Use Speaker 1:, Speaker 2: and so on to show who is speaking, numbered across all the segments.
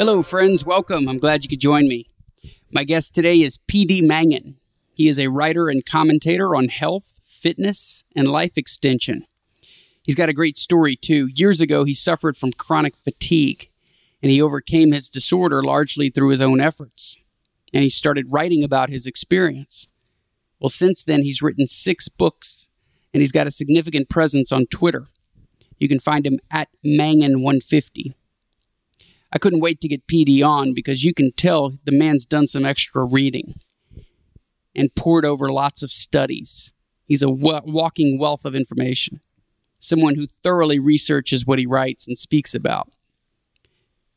Speaker 1: Hello, friends. Welcome. I'm glad you could join me. My guest today is PD Mangan. He is a writer and commentator on health, fitness, and life extension. He's got a great story, too. Years ago, he suffered from chronic fatigue, and he overcame his disorder largely through his own efforts. And he started writing about his experience. Well, since then, he's written six books, and he's got a significant presence on Twitter. You can find him at Mangan150. I couldn't wait to get PD on because you can tell the man's done some extra reading and pored over lots of studies. He's a walking wealth of information, someone who thoroughly researches what he writes and speaks about.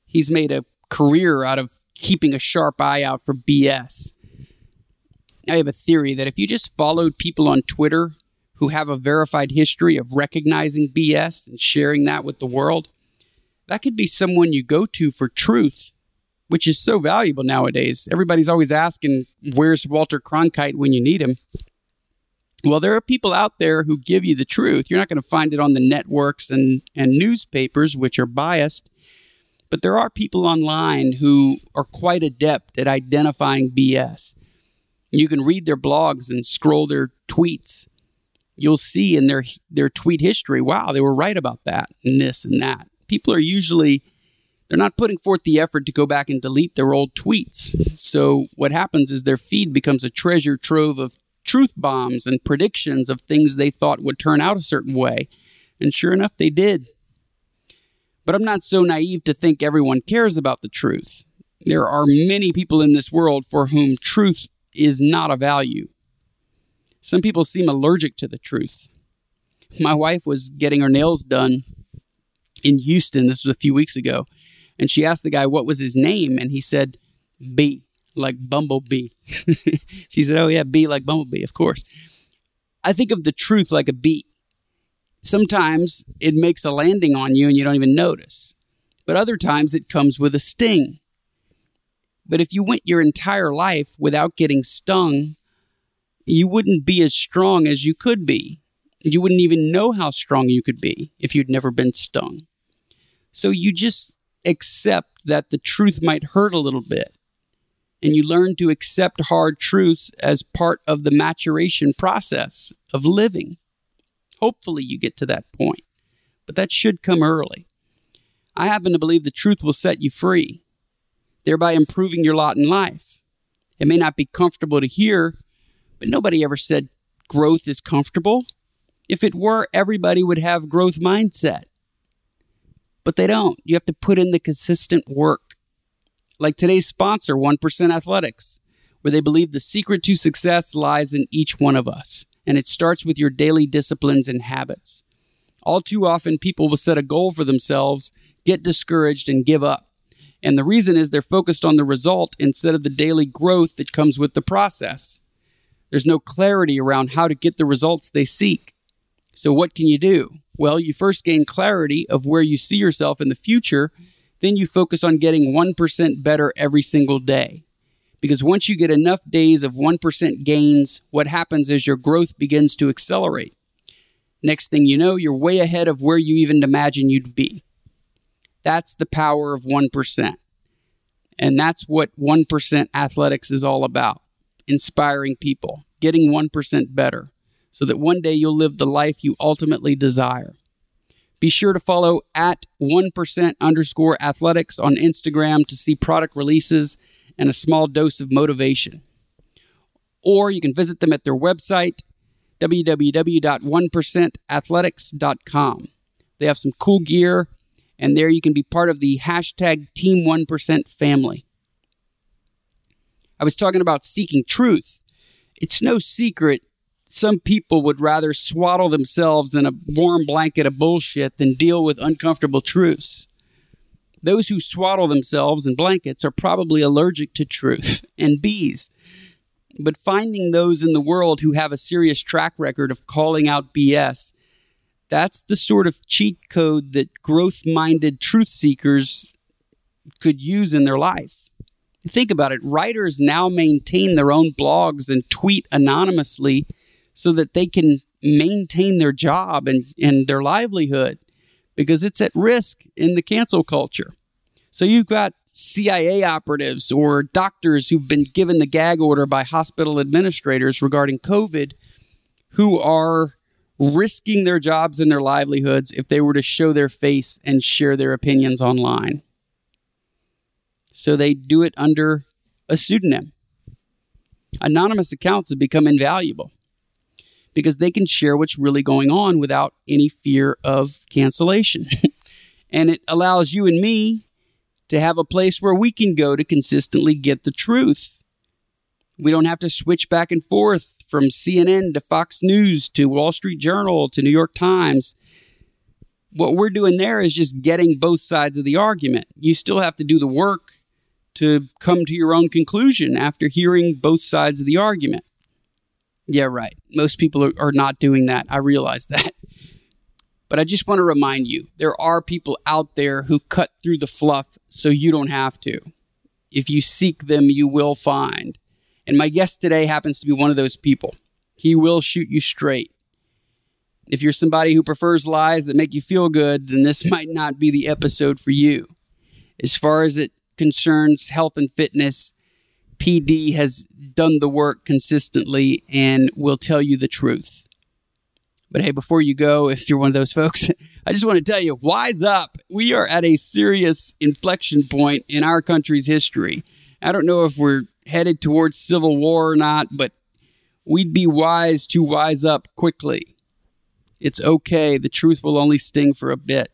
Speaker 1: He's made a career out of keeping a sharp eye out for BS. I have a theory that if you just followed people on Twitter who have a verified history of recognizing BS and sharing that with the world, that could be someone you go to for truth, which is so valuable nowadays. Everybody's always asking, where's Walter Cronkite when you need him? Well, there are people out there who give you the truth. You're not going to find it on the networks and, and newspapers, which are biased. But there are people online who are quite adept at identifying BS. You can read their blogs and scroll their tweets. You'll see in their their tweet history, wow, they were right about that and this and that people are usually they're not putting forth the effort to go back and delete their old tweets. So what happens is their feed becomes a treasure trove of truth bombs and predictions of things they thought would turn out a certain way. And sure enough, they did. But I'm not so naive to think everyone cares about the truth. There are many people in this world for whom truth is not a value. Some people seem allergic to the truth. My wife was getting her nails done in Houston. This was a few weeks ago. And she asked the guy what was his name, and he said, B, like Bumblebee. she said, Oh, yeah, B, like Bumblebee, of course. I think of the truth like a bee. Sometimes it makes a landing on you and you don't even notice, but other times it comes with a sting. But if you went your entire life without getting stung, you wouldn't be as strong as you could be. You wouldn't even know how strong you could be if you'd never been stung. So you just accept that the truth might hurt a little bit. And you learn to accept hard truths as part of the maturation process of living. Hopefully, you get to that point, but that should come early. I happen to believe the truth will set you free, thereby improving your lot in life. It may not be comfortable to hear, but nobody ever said growth is comfortable. If it were, everybody would have growth mindset but they don't. You have to put in the consistent work. Like today's sponsor, 1% Athletics, where they believe the secret to success lies in each one of us, and it starts with your daily disciplines and habits. All too often, people will set a goal for themselves, get discouraged, and give up. And the reason is they're focused on the result instead of the daily growth that comes with the process. There's no clarity around how to get the results they seek. So, what can you do? Well, you first gain clarity of where you see yourself in the future. Then you focus on getting 1% better every single day. Because once you get enough days of 1% gains, what happens is your growth begins to accelerate. Next thing you know, you're way ahead of where you even imagined you'd be. That's the power of 1%. And that's what 1% athletics is all about inspiring people, getting 1% better so that one day you'll live the life you ultimately desire. Be sure to follow at 1% underscore athletics on Instagram to see product releases and a small dose of motivation. Or you can visit them at their website, www.1percentathletics.com. They have some cool gear, and there you can be part of the hashtag Team 1% family. I was talking about seeking truth. It's no secret some people would rather swaddle themselves in a warm blanket of bullshit than deal with uncomfortable truths. Those who swaddle themselves in blankets are probably allergic to truth and bees. But finding those in the world who have a serious track record of calling out BS, that's the sort of cheat code that growth minded truth seekers could use in their life. Think about it. Writers now maintain their own blogs and tweet anonymously so that they can maintain their job and, and their livelihood because it's at risk in the cancel culture. So you've got CIA operatives or doctors who've been given the gag order by hospital administrators regarding COVID who are risking their jobs and their livelihoods if they were to show their face and share their opinions online. So they do it under a pseudonym. Anonymous accounts have become invaluable because they can share what's really going on without any fear of cancellation. and it allows you and me to have a place where we can go to consistently get the truth. We don't have to switch back and forth from CNN to Fox News to Wall Street Journal to New York Times. What we're doing there is just getting both sides of the argument. You still have to do the work to come to your own conclusion after hearing both sides of the argument. Yeah, right. Most people are, are not doing that. I realize that. But I just want to remind you there are people out there who cut through the fluff so you don't have to. If you seek them, you will find. And my guest today happens to be one of those people. He will shoot you straight. If you're somebody who prefers lies that make you feel good, then this might not be the episode for you. As far as it concerns health and fitness, PD has done the work consistently and will tell you the truth. But hey, before you go, if you're one of those folks, I just want to tell you wise up. We are at a serious inflection point in our country's history. I don't know if we're headed towards civil war or not, but we'd be wise to wise up quickly. It's okay. The truth will only sting for a bit.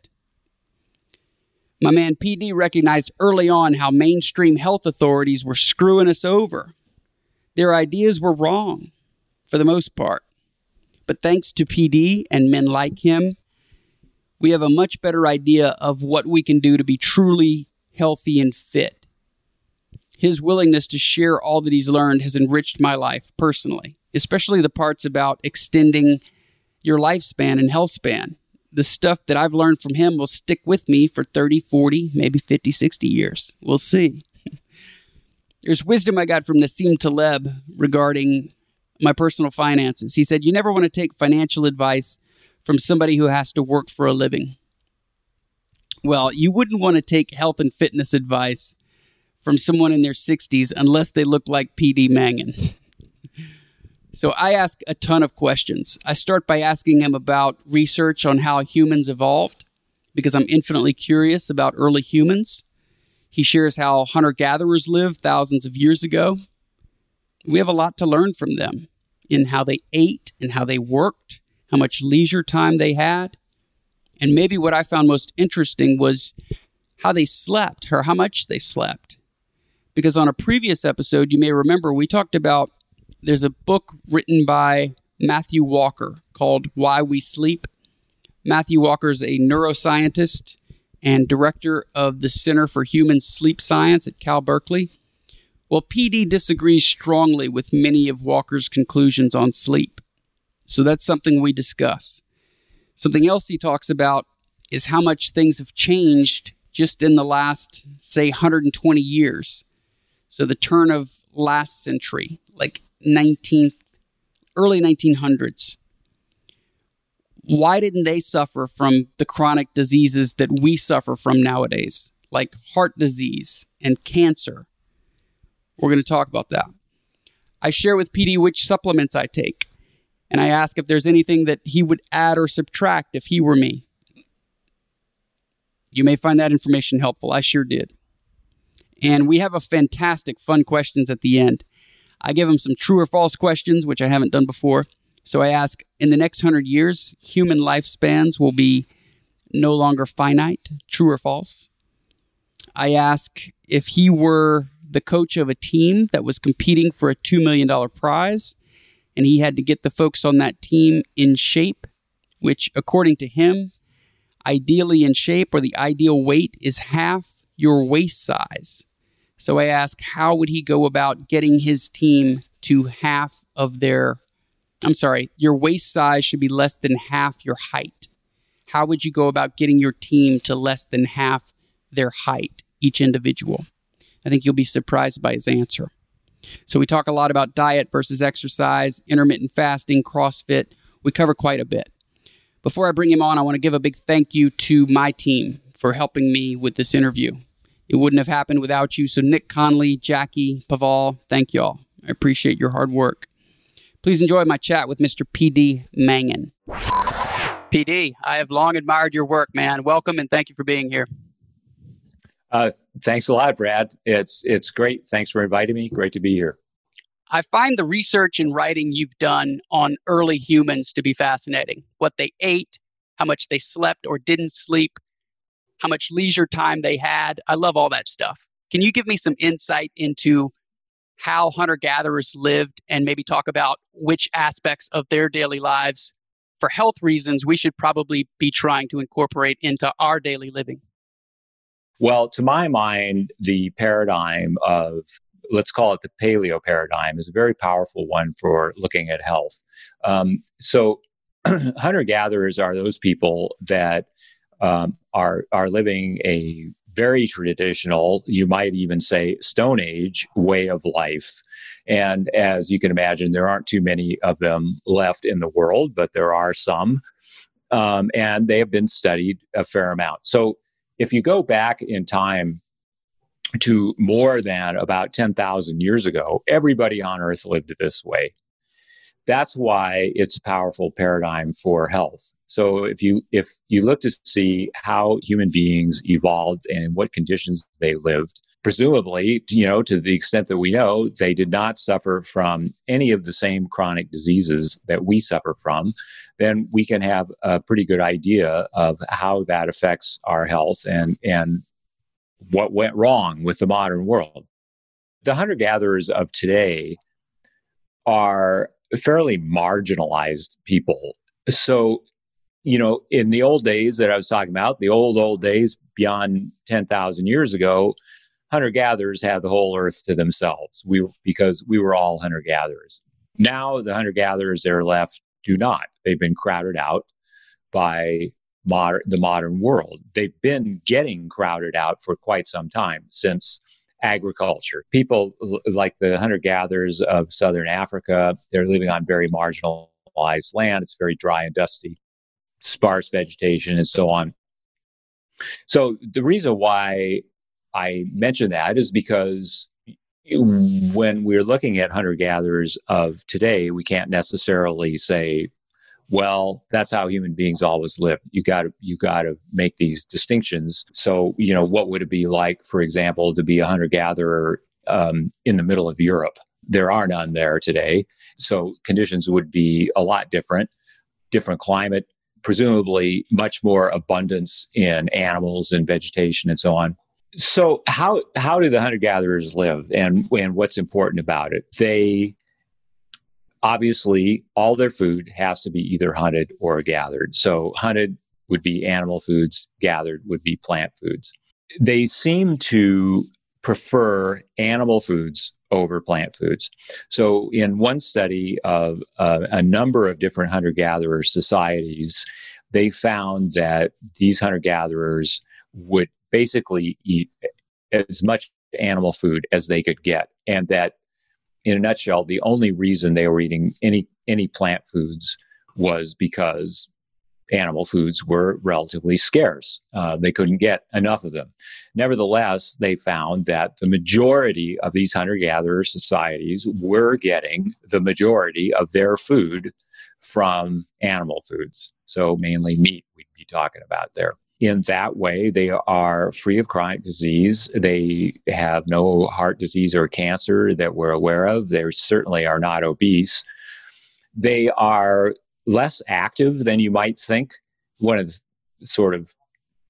Speaker 1: My man PD recognized early on how mainstream health authorities were screwing us over. Their ideas were wrong, for the most part. But thanks to PD and men like him, we have a much better idea of what we can do to be truly healthy and fit. His willingness to share all that he's learned has enriched my life personally, especially the parts about extending your lifespan and health span the stuff that I've learned from him will stick with me for 30, 40, maybe 50, 60 years. We'll see. There's wisdom I got from Nassim Taleb regarding my personal finances. He said, You never want to take financial advice from somebody who has to work for a living. Well, you wouldn't want to take health and fitness advice from someone in their 60s unless they look like PD Mangan. So I ask a ton of questions. I start by asking him about research on how humans evolved because I'm infinitely curious about early humans. He shares how hunter gatherers lived thousands of years ago. We have a lot to learn from them in how they ate and how they worked, how much leisure time they had. And maybe what I found most interesting was how they slept or how much they slept. Because on a previous episode, you may remember we talked about there's a book written by Matthew Walker called Why We Sleep. Matthew Walker is a neuroscientist and director of the Center for Human Sleep Science at Cal Berkeley. Well, PD disagrees strongly with many of Walker's conclusions on sleep. So that's something we discuss. Something else he talks about is how much things have changed just in the last, say, 120 years. So the turn of last century, like 19th, early 1900s. Why didn't they suffer from the chronic diseases that we suffer from nowadays, like heart disease and cancer? We're going to talk about that. I share with PD which supplements I take, and I ask if there's anything that he would add or subtract if he were me. You may find that information helpful. I sure did. And we have a fantastic fun questions at the end. I give them some true or false questions, which I haven't done before. So I ask in the next hundred years, human lifespans will be no longer finite, true or false? I ask if he were the coach of a team that was competing for a $2 million prize and he had to get the folks on that team in shape, which, according to him, ideally in shape or the ideal weight is half your waist size. So I ask, how would he go about getting his team to half of their, I'm sorry, your waist size should be less than half your height. How would you go about getting your team to less than half their height, each individual? I think you'll be surprised by his answer. So we talk a lot about diet versus exercise, intermittent fasting, CrossFit. We cover quite a bit. Before I bring him on, I want to give a big thank you to my team for helping me with this interview. It wouldn't have happened without you. So, Nick Conley, Jackie, Paval, thank y'all. I appreciate your hard work. Please enjoy my chat with Mr. PD Mangan. PD, I have long admired your work, man. Welcome and thank you for being here.
Speaker 2: Uh, thanks a lot, Brad. It's it's great. Thanks for inviting me. Great to be here.
Speaker 1: I find the research and writing you've done on early humans to be fascinating. What they ate, how much they slept or didn't sleep, how much leisure time they had. I love all that stuff. Can you give me some insight into how hunter gatherers lived and maybe talk about which aspects of their daily lives, for health reasons, we should probably be trying to incorporate into our daily living?
Speaker 2: Well, to my mind, the paradigm of let's call it the paleo paradigm is a very powerful one for looking at health. Um, so, hunter gatherers are those people that um, are are living a very traditional, you might even say Stone Age way of life. And as you can imagine, there aren't too many of them left in the world, but there are some. Um, and they have been studied a fair amount. So if you go back in time to more than about 10,000 years ago, everybody on earth lived this way. That's why it's a powerful paradigm for health. So if you if you look to see how human beings evolved and in what conditions they lived, presumably, you know, to the extent that we know, they did not suffer from any of the same chronic diseases that we suffer from, then we can have a pretty good idea of how that affects our health and and what went wrong with the modern world. The hunter gatherers of today are fairly marginalized people. So you know, in the old days that I was talking about, the old, old days beyond 10,000 years ago, hunter gatherers had the whole earth to themselves we, because we were all hunter gatherers. Now, the hunter gatherers that are left do not. They've been crowded out by moder- the modern world. They've been getting crowded out for quite some time since agriculture. People like the hunter gatherers of southern Africa, they're living on very marginalized land. It's very dry and dusty sparse vegetation and so on. So the reason why I mention that is because when we're looking at hunter gatherers of today, we can't necessarily say, well, that's how human beings always live You got to you got to make these distinctions. So, you know, what would it be like, for example, to be a hunter gatherer um, in the middle of Europe? There are none there today, so conditions would be a lot different. Different climate, presumably much more abundance in animals and vegetation and so on. So how how do the hunter gatherers live and and what's important about it? They obviously all their food has to be either hunted or gathered. So hunted would be animal foods, gathered would be plant foods. They seem to prefer animal foods over plant foods. So, in one study of uh, a number of different hunter gatherer societies, they found that these hunter gatherers would basically eat as much animal food as they could get, and that, in a nutshell, the only reason they were eating any any plant foods was because animal foods were relatively scarce. Uh, they couldn't get enough of them. Nevertheless, they found that the majority of these hunter gatherer societies were getting the majority of their food from animal foods. So, mainly meat, we'd be talking about there. In that way, they are free of chronic disease. They have no heart disease or cancer that we're aware of. They certainly are not obese. They are less active than you might think. One of the sort of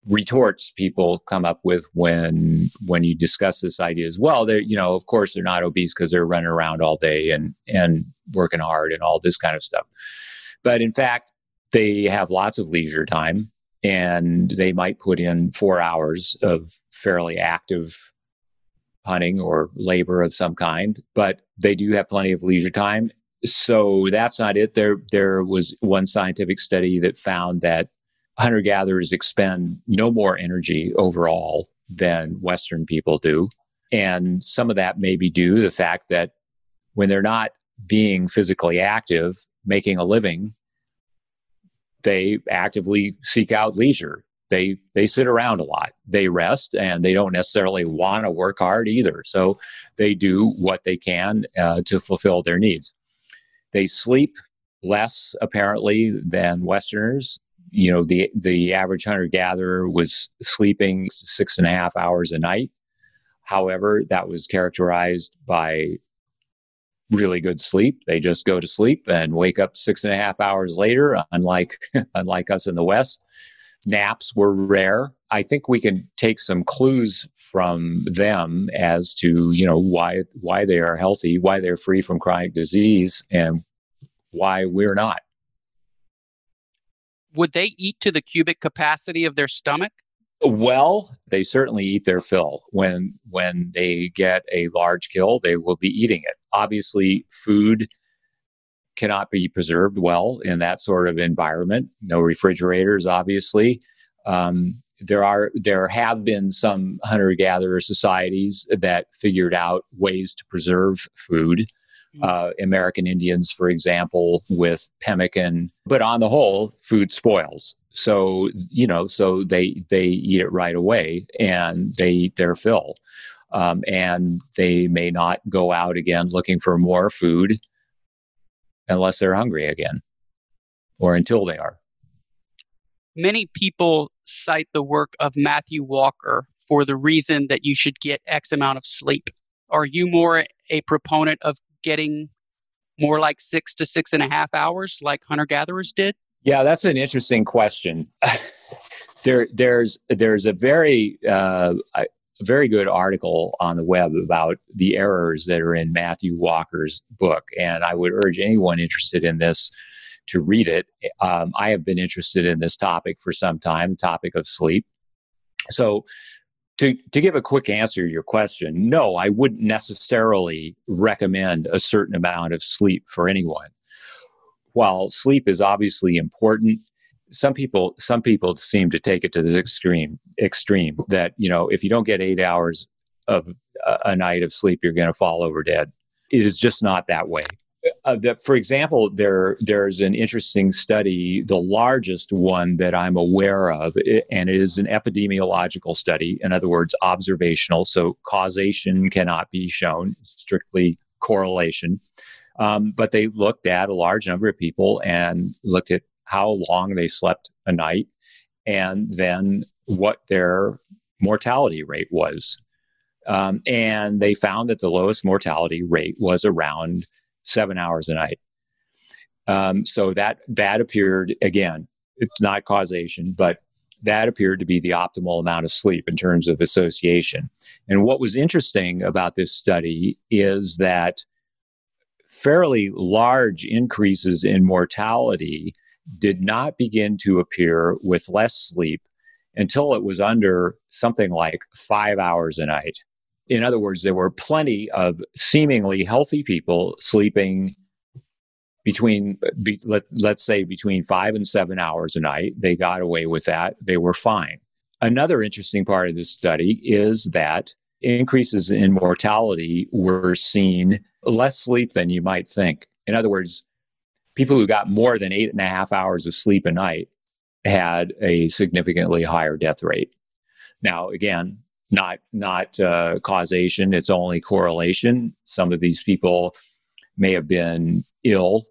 Speaker 2: retorts people come up with when when you discuss this idea as well they're you know of course they're not obese because they're running around all day and and working hard and all this kind of stuff but in fact they have lots of leisure time and they might put in four hours of fairly active hunting or labor of some kind, but they do have plenty of leisure time. So that's not it. There, there was one scientific study that found that hunter gatherers expend no more energy overall than Western people do. And some of that may be due to the fact that when they're not being physically active, making a living, they actively seek out leisure. They they sit around a lot. They rest, and they don't necessarily want to work hard either. So they do what they can uh, to fulfill their needs. They sleep less apparently than Westerners. You know, the the average hunter gatherer was sleeping six and a half hours a night. However, that was characterized by really good sleep. They just go to sleep and wake up six and a half hours later, unlike unlike us in the West. Naps were rare. I think we can take some clues from them as to you know why why they are healthy, why they're free from chronic disease, and why we're not.
Speaker 1: Would they eat to the cubic capacity of their stomach?
Speaker 2: Well, they certainly eat their fill. When when they get a large kill, they will be eating it. Obviously, food cannot be preserved well in that sort of environment. No refrigerators, obviously. Um, there are there have been some hunter gatherer societies that figured out ways to preserve food. Mm. Uh, American Indians, for example, with pemmican. But on the whole, food spoils so you know so they they eat it right away and they eat their fill um, and they may not go out again looking for more food unless they're hungry again or until they are.
Speaker 1: Many people cite the work of matthew walker for the reason that you should get x amount of sleep. Are you more a proponent of getting more like six to six and a half hours like hunter gatherers did?
Speaker 2: Yeah, that's an interesting question. there, there's there's a very uh, a very good article on the web about the errors that are in Matthew Walker's book, and I would urge anyone interested in this to read it. Um, I have been interested in this topic for some time, the topic of sleep. So, to, to give a quick answer to your question, no, I wouldn't necessarily recommend a certain amount of sleep for anyone while sleep is obviously important, some people some people seem to take it to this extreme extreme that you know if you don't get eight hours of a night of sleep, you're going to fall over dead. It is just not that way. Uh, for example, there there's an interesting study, the largest one that I'm aware of, and it is an epidemiological study. In other words, observational. So causation cannot be shown; strictly correlation. Um, but they looked at a large number of people and looked at how long they slept a night and then what their mortality rate was. Um, and they found that the lowest mortality rate was around seven hours a night. Um, so that that appeared again. It's not causation, but that appeared to be the optimal amount of sleep in terms of association. And what was interesting about this study is that fairly large increases in mortality did not begin to appear with less sleep until it was under something like five hours a night. In other words, there were plenty of seemingly healthy people sleeping between, be, let, let's say, between five and seven hours a night. They got away with that. They were fine. Another interesting part of this study is that increases in mortality were seen less sleep than you might think. In other words, people who got more than eight and a half hours of sleep a night had a significantly higher death rate. Now, again, not not uh, causation; it's only correlation. Some of these people may have been ill,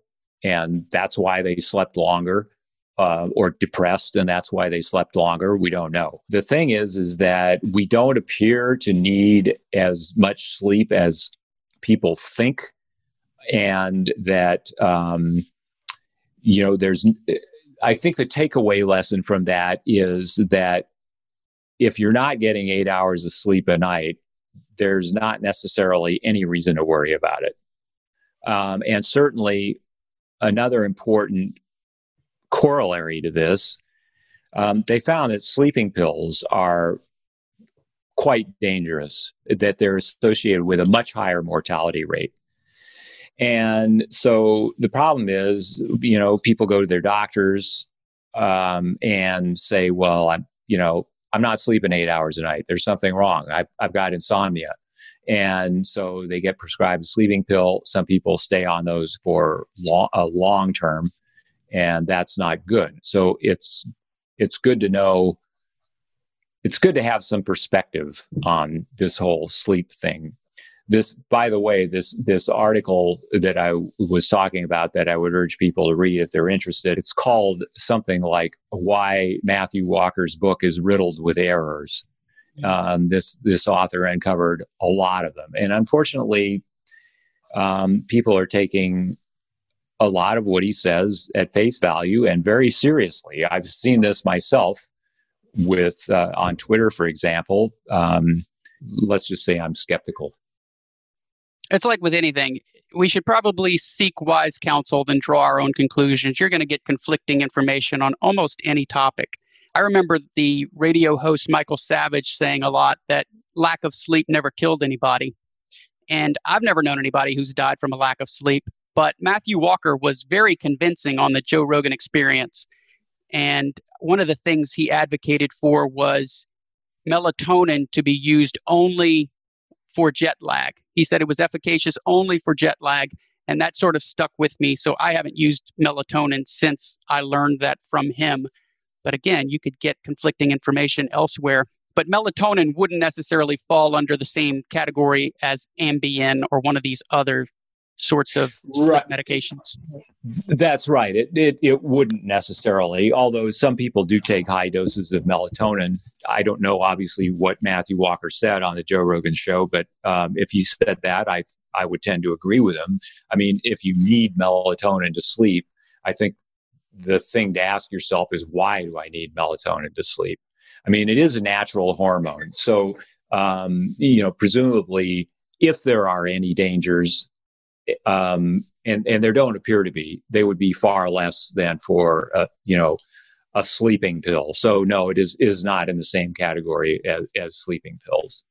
Speaker 2: and that's why they slept longer uh, or depressed and that's why they slept longer we don't know the thing is is that we don't appear to need as much sleep as people think and that um, you know there's i think the takeaway lesson from that is that if you're not getting eight hours of sleep a night there's not necessarily any reason to worry about it um, and certainly another important corollary to this um, they found that sleeping pills are quite dangerous, that they're associated with a much higher mortality rate. And so the problem is, you know, people go to their doctors um, and say, well, I'm, you know, I'm not sleeping eight hours a night. There's something wrong. I've, I've got insomnia. And so they get prescribed a sleeping pill. Some people stay on those for long, a long term, and that's not good. So it's it's good to know. It's good to have some perspective on this whole sleep thing. This, by the way, this this article that I was talking about that I would urge people to read if they're interested. It's called something like "Why Matthew Walker's Book is Riddled with Errors." um, this this author uncovered a lot of them, and unfortunately, um, people are taking a lot of what he says at face value and very seriously. I've seen this myself with uh, on Twitter, for example. Um, let's just say I'm skeptical.
Speaker 1: It's like with anything. We should probably seek wise counsel than draw our own conclusions. You're going to get conflicting information on almost any topic. I remember the radio host Michael Savage saying a lot that lack of sleep never killed anybody. And I've never known anybody who's died from a lack of sleep. But Matthew Walker was very convincing on the Joe Rogan experience. And one of the things he advocated for was melatonin to be used only for jet lag. He said it was efficacious only for jet lag. And that sort of stuck with me. So I haven't used melatonin since I learned that from him. But again, you could get conflicting information elsewhere. But melatonin wouldn't necessarily fall under the same category as Ambien or one of these other sorts of right. medications.
Speaker 2: That's right. It, it it wouldn't necessarily, although some people do take high doses of melatonin. I don't know, obviously, what Matthew Walker said on the Joe Rogan show, but um, if he said that, I I would tend to agree with him. I mean, if you need melatonin to sleep, I think the thing to ask yourself is why do I need melatonin to sleep? I mean, it is a natural hormone. So, um, you know, presumably, if there are any dangers, um, and and there don't appear to be, they would be far less than for a, you know a sleeping pill. So no, it is is not in the same category as, as sleeping pills.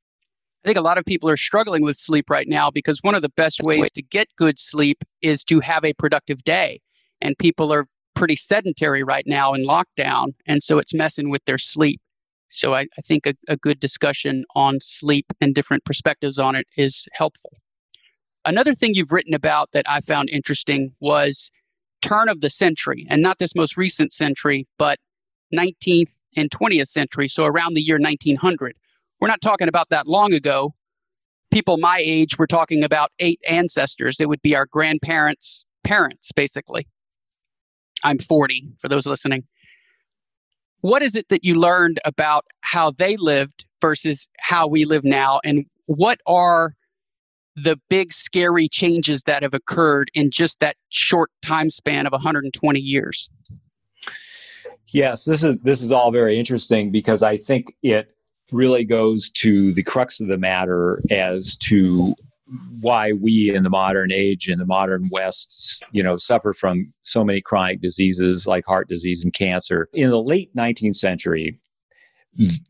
Speaker 1: I think a lot of people are struggling with sleep right now because one of the best ways to get good sleep is to have a productive day. And people are pretty sedentary right now in lockdown, and so it's messing with their sleep. So I, I think a, a good discussion on sleep and different perspectives on it is helpful. Another thing you've written about that I found interesting was turn of the century, and not this most recent century, but 19th and 20th century, so around the year 1900. We're not talking about that long ago. People my age were talking about eight ancestors. It would be our grandparents' parents, basically. I'm 40 for those listening. What is it that you learned about how they lived versus how we live now? And what are the big scary changes that have occurred in just that short time span of 120 years?
Speaker 2: Yes, this is this is all very interesting because I think it really goes to the crux of the matter as to why we in the modern age in the modern west you know suffer from so many chronic diseases like heart disease and cancer in the late 19th century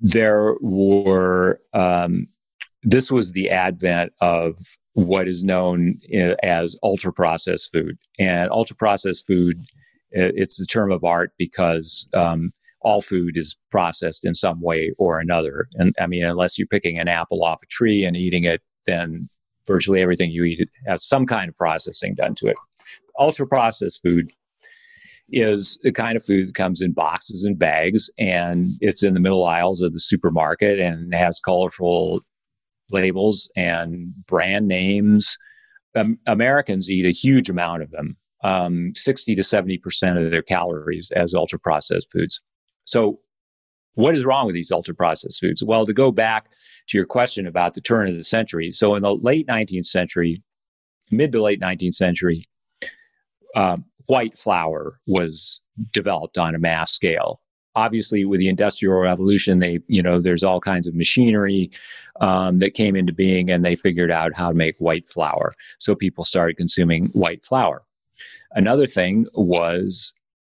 Speaker 2: there were um, this was the advent of what is known uh, as ultra processed food and ultra processed food it's a term of art because um, all food is processed in some way or another and i mean unless you're picking an apple off a tree and eating it then virtually everything you eat has some kind of processing done to it. Ultra processed food is the kind of food that comes in boxes and bags and it's in the middle aisles of the supermarket and has colorful labels and brand names. Um, Americans eat a huge amount of them, um, 60 to 70% of their calories as ultra processed foods. So what is wrong with these ultra processed foods? Well, to go back to your question about the turn of the century, so in the late 19th century, mid to late 19th century, um, white flour was developed on a mass scale. Obviously, with the Industrial Revolution, they you know there's all kinds of machinery um, that came into being, and they figured out how to make white flour. So people started consuming white flour. Another thing was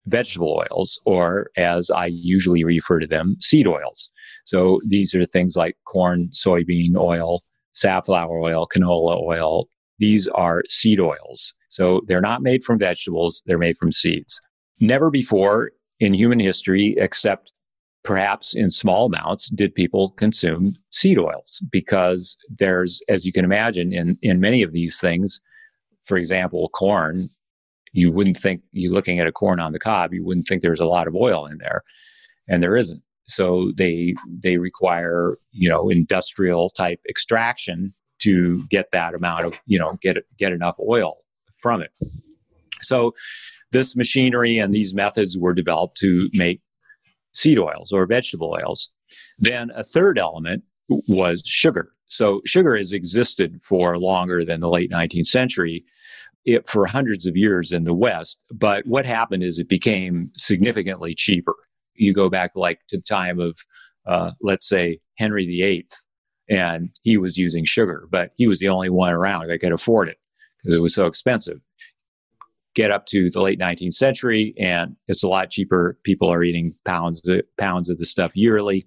Speaker 2: vegetable oils, or as I usually refer to them, seed oils. So these are things like corn, soybean oil, safflower oil, canola oil. These are seed oils. So they're not made from vegetables, they're made from seeds. Never before in human history, except perhaps in small amounts, did people consume seed oils because there's, as you can imagine, in, in many of these things, for example, corn, you wouldn't think you're looking at a corn on the cob, you wouldn't think there's a lot of oil in there, and there isn't. So they they require you know industrial type extraction to get that amount of you know get get enough oil from it. So this machinery and these methods were developed to make seed oils or vegetable oils. Then a third element was sugar. So sugar has existed for longer than the late 19th century it for hundreds of years in the West. But what happened is it became significantly cheaper. You go back like to the time of, uh, let's say, Henry VIII, and he was using sugar, but he was the only one around that could afford it because it was so expensive. Get up to the late 19th century, and it's a lot cheaper. People are eating pounds pounds of the stuff yearly.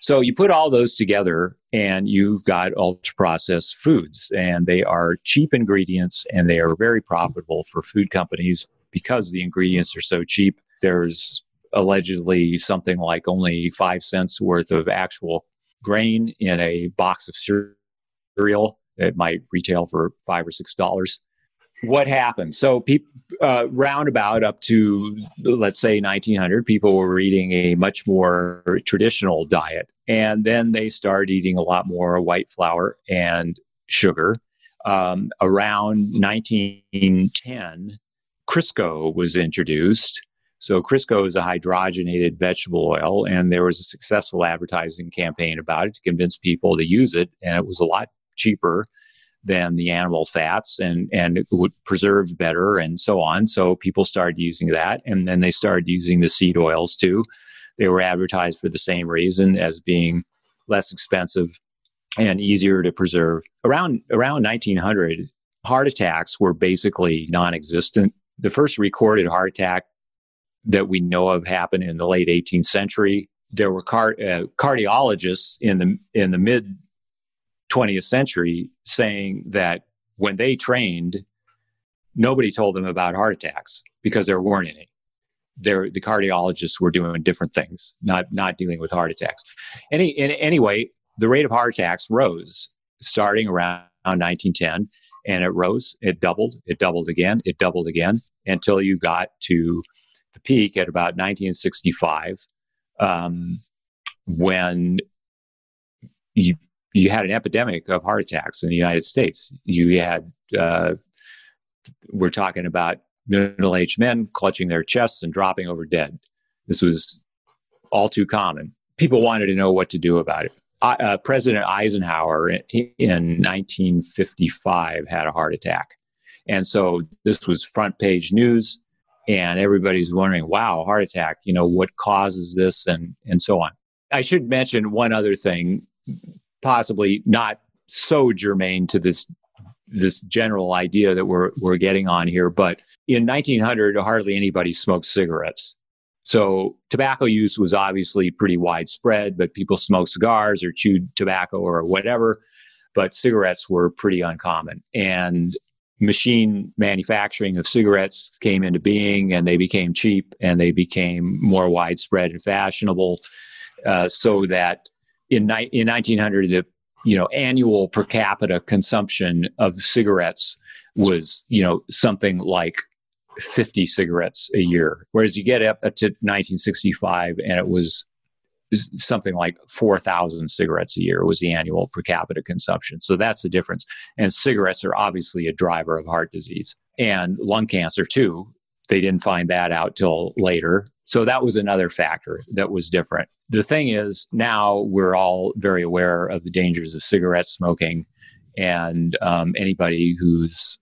Speaker 2: So you put all those together and you've got ultra processed foods and they are cheap ingredients and they are very profitable for food companies because the ingredients are so cheap. There's allegedly something like only five cents worth of actual grain in a box of cereal. It might retail for five or six dollars what happened? So, people uh, roundabout up to let's say 1900, people were eating a much more traditional diet, and then they started eating a lot more white flour and sugar. Um, around 1910, Crisco was introduced. So, Crisco is a hydrogenated vegetable oil, and there was a successful advertising campaign about it to convince people to use it, and it was a lot cheaper than the animal fats and and it would preserve better and so on. So people started using that and then they started using the seed oils too. They were advertised for the same reason as being less expensive and easier to preserve. Around around 1900 heart attacks were basically non-existent. The first recorded heart attack that we know of happened in the late 18th century. There were car- uh, cardiologists in the in the mid 20th century saying that when they trained, nobody told them about heart attacks because there weren't any. The cardiologists were doing different things, not not dealing with heart attacks. Any in, anyway, the rate of heart attacks rose starting around 1910, and it rose. It doubled. It doubled again. It doubled again until you got to the peak at about 1965, um, when you you had an epidemic of heart attacks in the United States. You had, uh, we're talking about middle aged men clutching their chests and dropping over dead. This was all too common. People wanted to know what to do about it. Uh, President Eisenhower in, in 1955 had a heart attack. And so this was front page news, and everybody's wondering, wow, heart attack, you know, what causes this, and, and so on. I should mention one other thing possibly not so germane to this this general idea that we're we're getting on here. But in 1900, hardly anybody smoked cigarettes. So tobacco use was obviously pretty widespread, but people smoked cigars or chewed tobacco or whatever. But cigarettes were pretty uncommon. And machine manufacturing of cigarettes came into being and they became cheap and they became more widespread and fashionable uh, so that in, ni- in 1900 the you know annual per capita consumption of cigarettes was you know something like 50 cigarettes a year whereas you get up to 1965 and it was something like 4,000 cigarettes a year was the annual per capita consumption. So that's the difference. And cigarettes are obviously a driver of heart disease and lung cancer too. They didn't find that out till later. So that was another factor that was different. The thing is, now we're all very aware of the dangers of cigarette smoking, and um, anybody who's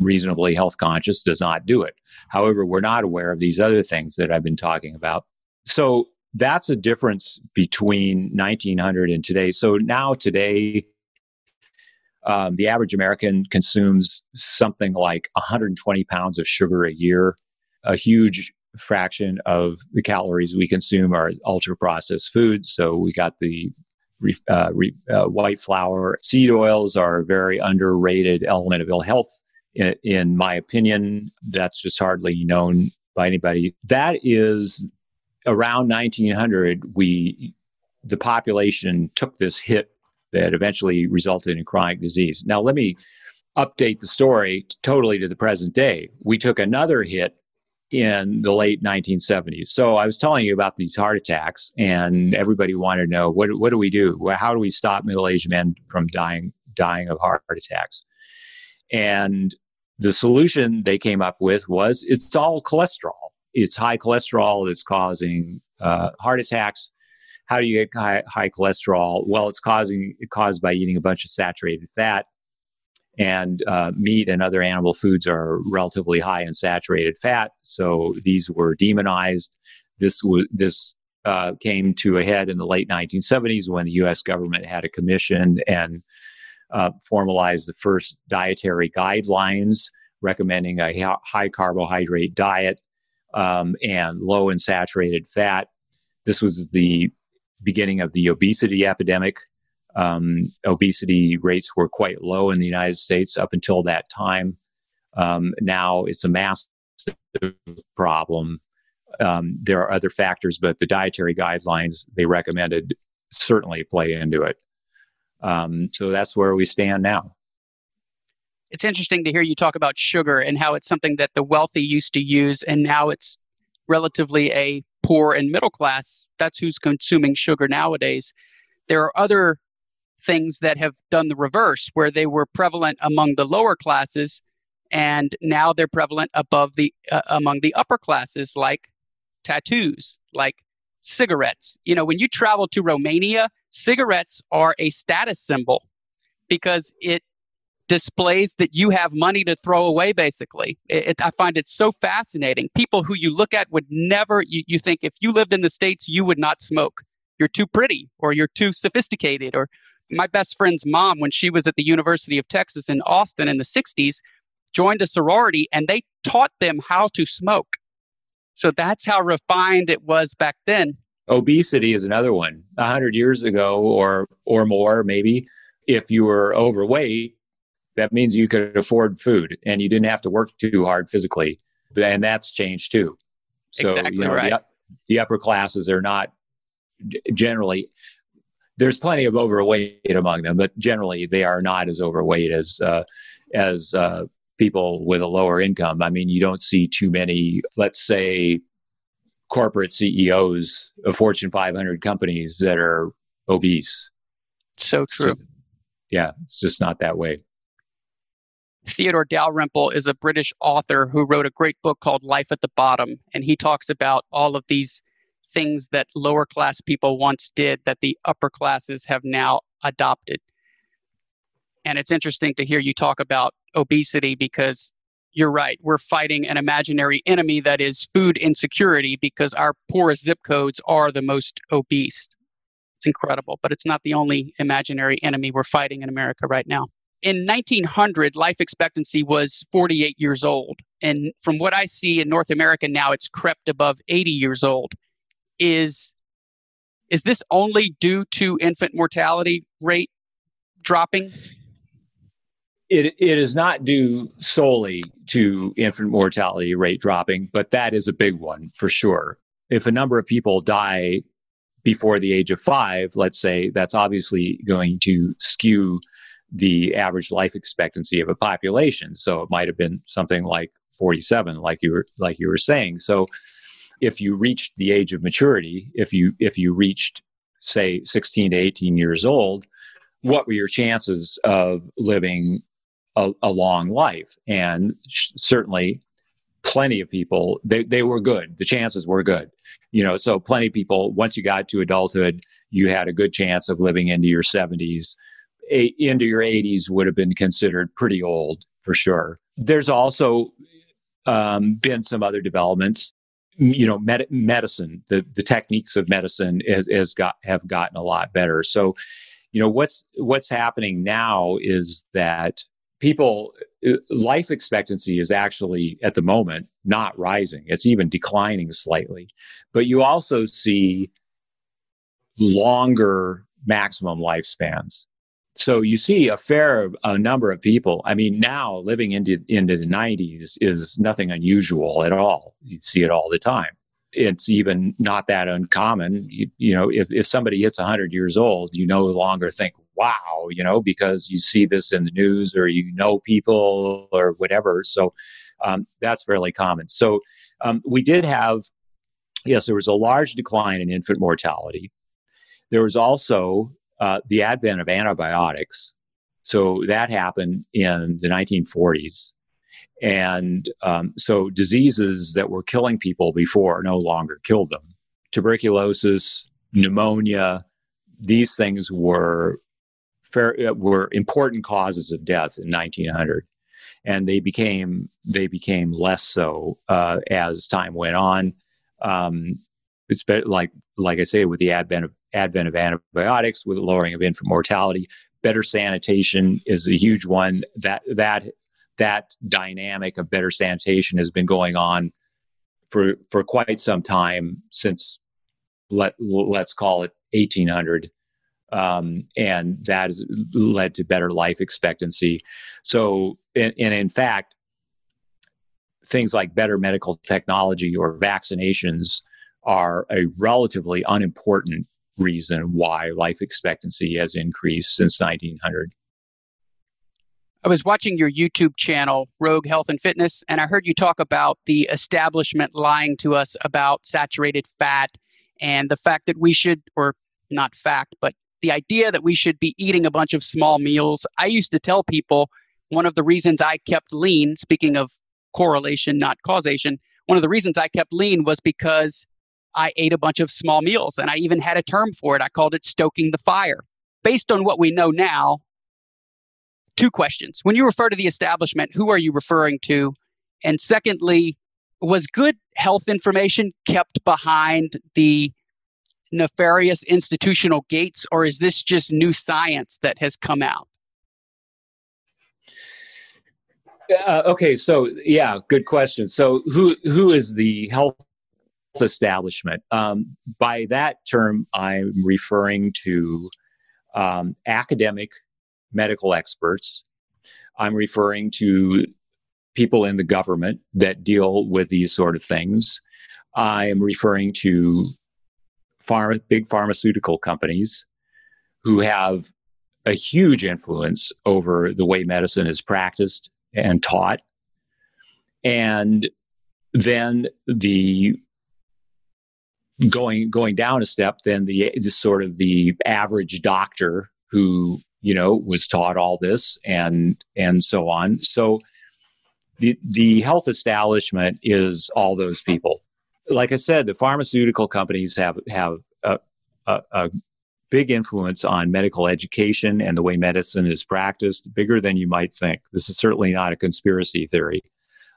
Speaker 2: reasonably health conscious does not do it. However, we're not aware of these other things that I've been talking about. So that's a difference between 1900 and today. So now, today, um, the average American consumes something like 120 pounds of sugar a year a huge fraction of the calories we consume are ultra processed foods. So we got the uh, uh, white flour. Seed oils are a very underrated element of ill health. In, in my opinion, that's just hardly known by anybody. That is around 1900. We the population took this hit that eventually resulted in chronic disease. Now, let me update the story totally to the present day. We took another hit in the late 1970s. So I was telling you about these heart attacks, and everybody wanted to know what what do we do? How do we stop middle aged men from dying dying of heart attacks? And the solution they came up with was it's all cholesterol. It's high cholesterol that's causing uh, heart attacks. How do you get high, high cholesterol? Well, it's causing caused by eating a bunch of saturated fat and uh, meat and other animal foods are relatively high in saturated fat. So these were demonized. This this uh, came to a head in the late 1970s when the U.S. government had a commission and uh, formalized the first dietary guidelines recommending a high carbohydrate diet um, and low in saturated fat. This was the beginning of the obesity epidemic um, obesity rates were quite low in the United States up until that time. Um, now it's a massive problem. Um, there are other factors, but the dietary guidelines they recommended certainly play into it. Um, so that's where we stand now.
Speaker 1: It's interesting to hear you talk about sugar and how it's something that the wealthy used to use, and now it's relatively a poor and middle class. That's who's consuming sugar nowadays. There are other things that have done the reverse, where they were prevalent among the lower classes, and now they're prevalent above the uh, among the upper classes, like tattoos, like cigarettes. You know, when you travel to Romania, cigarettes are a status symbol because it displays that you have money to throw away basically. It, it, i find it so fascinating. People who you look at would never you, you think if you lived in the states you would not smoke. You're too pretty or you're too sophisticated or my best friend's mom, when she was at the University of Texas in Austin in the 60s, joined a sorority and they taught them how to smoke. So that's how refined it was back then.
Speaker 2: Obesity is another one. A hundred years ago or or more, maybe, if you were overweight, that means you could afford food and you didn't have to work too hard physically. And that's changed too.
Speaker 1: So exactly you know, right.
Speaker 2: the, the upper classes are not generally there's plenty of overweight among them, but generally they are not as overweight as uh, as uh, people with a lower income. I mean, you don't see too many, let's say, corporate CEOs of Fortune 500 companies that are obese.
Speaker 1: So true.
Speaker 2: It's just, yeah, it's just not that way.
Speaker 1: Theodore Dalrymple is a British author who wrote a great book called Life at the Bottom, and he talks about all of these things that lower class people once did that the upper classes have now adopted. And it's interesting to hear you talk about obesity because you're right. We're fighting an imaginary enemy that is food insecurity because our poorest zip codes are the most obese. It's incredible, but it's not the only imaginary enemy we're fighting in America right now. In 1900, life expectancy was 48 years old. And from what I see in North America now, it's crept above 80 years old is is this only due to infant mortality rate dropping?
Speaker 2: It, it is not due solely to infant mortality rate dropping, but that is a big one for sure. If a number of people die before the age of five, let's say, that's obviously going to skew the average life expectancy of a population. So it might have been something like 47, like you were like you were saying. So if you reached the age of maturity, if you if you reached say 16 to 18 years old, what were your chances of living a, a long life? And sh- certainly plenty of people they, they were good. The chances were good. You know so plenty of people once you got to adulthood you had a good chance of living into your 70s a, into your 80s would have been considered pretty old for sure. There's also um, been some other developments you know, med- medicine, the, the techniques of medicine has, has got, have gotten a lot better. So, you know, what's, what's happening now is that people, uh, life expectancy is actually at the moment not rising. It's even declining slightly. But you also see longer maximum lifespans. So you see a fair a number of people. I mean, now living into into the 90s is nothing unusual at all. You see it all the time. It's even not that uncommon. You, you know, if if somebody hits 100 years old, you no longer think, "Wow," you know, because you see this in the news or you know people or whatever. So um, that's fairly common. So um, we did have, yes, there was a large decline in infant mortality. There was also uh, the advent of antibiotics. So that happened in the 1940s. And um, so diseases that were killing people before no longer killed them. Tuberculosis, pneumonia, these things were fair, uh, were important causes of death in 1900, and they became they became less so uh, as time went on. Um, it's like like I say, with the advent of advent of antibiotics, with lowering of infant mortality. Better sanitation is a huge one. That that that dynamic of better sanitation has been going on for for quite some time since let let's call it 1800 um, and that has led to better life expectancy so and, and in fact things like better medical technology or vaccinations are a relatively unimportant reason why life expectancy has increased since 1900.
Speaker 1: I was watching your YouTube channel, Rogue Health and Fitness, and I heard you talk about the establishment lying to us about saturated fat and the fact that we should, or not fact, but the idea that we should be eating a bunch of small meals. I used to tell people one of the reasons I kept lean, speaking of correlation, not causation, one of the reasons I kept lean was because I ate a bunch of small meals and I even had a term for it. I called it stoking the fire. Based on what we know now, two questions. When you refer to the establishment, who are you referring to? And secondly, was good health information kept behind the nefarious institutional gates, or is this just new science that has come out?
Speaker 2: Uh, okay, so yeah, good question. So who who is the health establishment. Um, by that term, I'm referring to um, academic medical experts. I'm referring to people in the government that deal with these sort of things. I am referring to pharma, big pharmaceutical companies who have a huge influence over the way medicine is practiced and taught. And then the going going down a step than the, the sort of the average doctor who you know was taught all this and and so on. So the the health establishment is all those people. Like i said the pharmaceutical companies have have a, a, a big influence on medical education and the way medicine is practiced bigger than you might think. This is certainly not a conspiracy theory.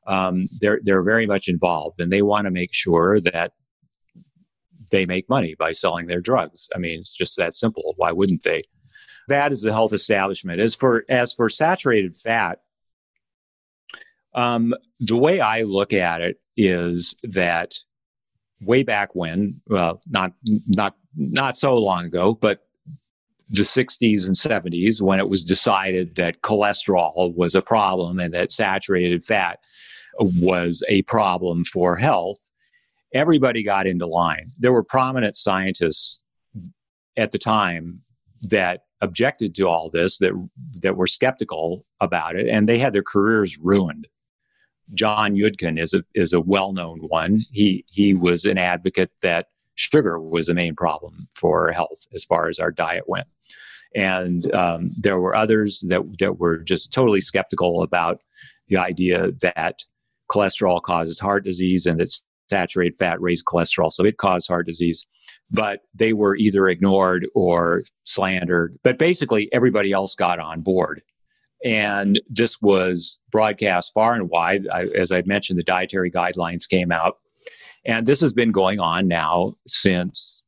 Speaker 2: Um, they're they're very much involved and they want to make sure that they make money by selling their drugs. I mean, it's just that simple. Why wouldn't they? That is the health establishment. As for as for saturated fat, um, the way I look at it is that way back when, well, not not not so long ago, but the 60s and 70s, when it was decided that cholesterol was a problem and that saturated fat was a problem for health, everybody got into line. There were prominent scientists at the time that objected to all this that that were skeptical about it and they had their careers ruined. John Yudkin is a is a well-known one. He he was an advocate that sugar was the main problem for health as far as our diet went. And um, there were others that that were just totally skeptical about the idea that cholesterol causes heart disease and that saturated fat raised cholesterol. So it caused heart disease. But they were either ignored or slandered. But basically, everybody else got on board. And this was broadcast far and wide. I, as I mentioned, the dietary guidelines came out. And this has been going on now since,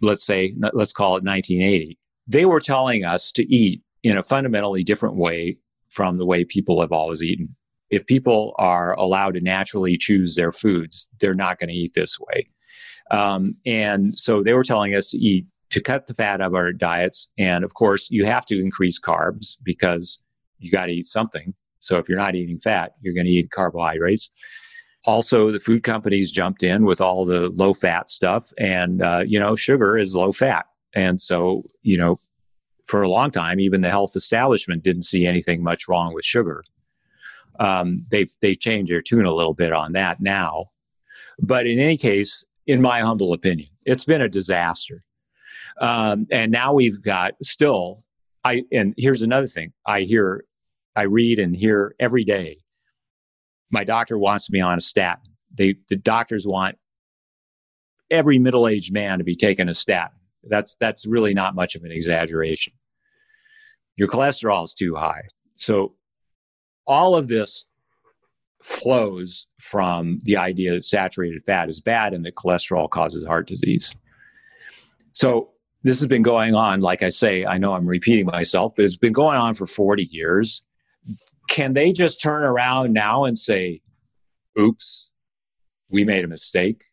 Speaker 2: let's say, let's call it 1980. They were telling us to eat in a fundamentally different way from the way people have always eaten. If people are allowed to naturally choose their foods, they're not going to eat this way. Um, and so they were telling us to eat to cut the fat out of our diets. And of course, you have to increase carbs because you got to eat something. So if you're not eating fat, you're going to eat carbohydrates. Also, the food companies jumped in with all the low fat stuff, and uh, you know, sugar is low fat, and so you know, for a long time, even the health establishment didn't see anything much wrong with sugar. Um, they've they've changed their tune a little bit on that now, but in any case, in my humble opinion, it's been a disaster. Um, and now we've got still, I, and here's another thing I hear, I read and hear every day. My doctor wants me on a statin. They, the doctors want every middle-aged man to be taking a statin. That's, that's really not much of an exaggeration. Your cholesterol is too high. So all of this flows from the idea that saturated fat is bad and that cholesterol causes heart disease. So this has been going on, like I say, I know I'm repeating myself, but it's been going on for 40 years. Can they just turn around now and say, oops, we made a mistake?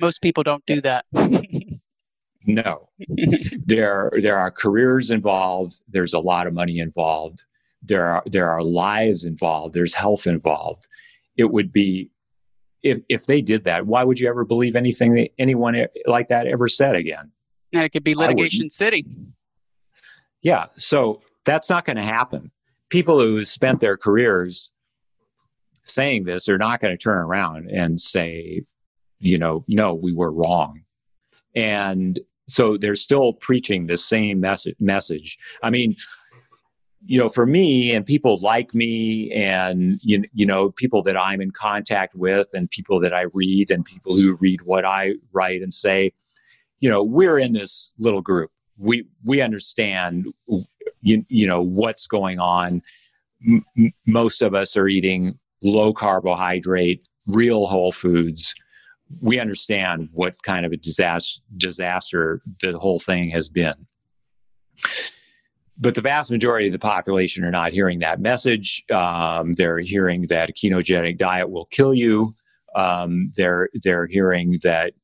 Speaker 1: Most people don't do that.
Speaker 2: no. there, there are careers involved, there's a lot of money involved, there are, there are lives involved, there's health involved. It would be if if they did that, why would you ever believe anything that anyone like that ever said again?
Speaker 1: And it could be litigation city.
Speaker 2: Yeah. So that's not going to happen. People who spent their careers saying this are not going to turn around and say, you know, no, we were wrong. And so they're still preaching the same message. message. I mean, you know, for me and people like me and, you, you know, people that I'm in contact with and people that I read and people who read what I write and say, you know we're in this little group. We we understand you, you know what's going on. M- most of us are eating low carbohydrate real whole foods. We understand what kind of a disaster disaster the whole thing has been but the vast majority of the population are not hearing that message. Um, they're hearing that a ketogenic diet will kill you. Um, they're they're hearing that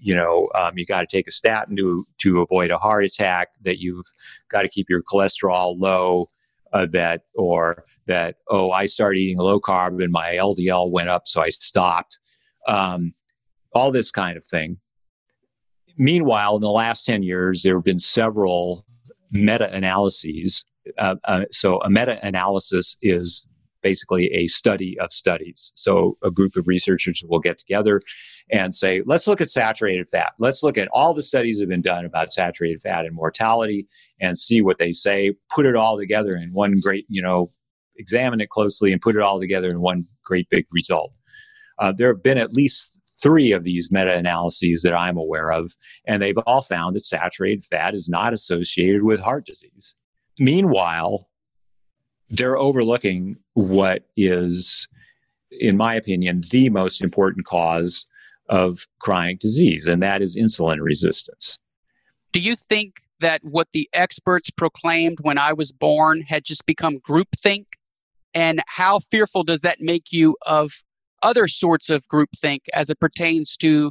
Speaker 2: you know um, you got to take a statin to to avoid a heart attack that you've got to keep your cholesterol low uh, that or that oh i started eating low carb and my ldl went up so i stopped um, all this kind of thing meanwhile in the last 10 years there have been several meta-analyses uh, uh, so a meta-analysis is basically a study of studies. So a group of researchers will get together and say, let's look at saturated fat. Let's look at all the studies that have been done about saturated fat and mortality and see what they say, put it all together in one great, you know, examine it closely and put it all together in one great big result. Uh, there have been at least three of these meta analyses that I'm aware of, and they've all found that saturated fat is not associated with heart disease. Meanwhile, they're overlooking what is, in my opinion, the most important cause of chronic disease, and that is insulin resistance.
Speaker 1: Do you think that what the experts proclaimed when I was born had just become groupthink? And how fearful does that make you of other sorts of groupthink as it pertains to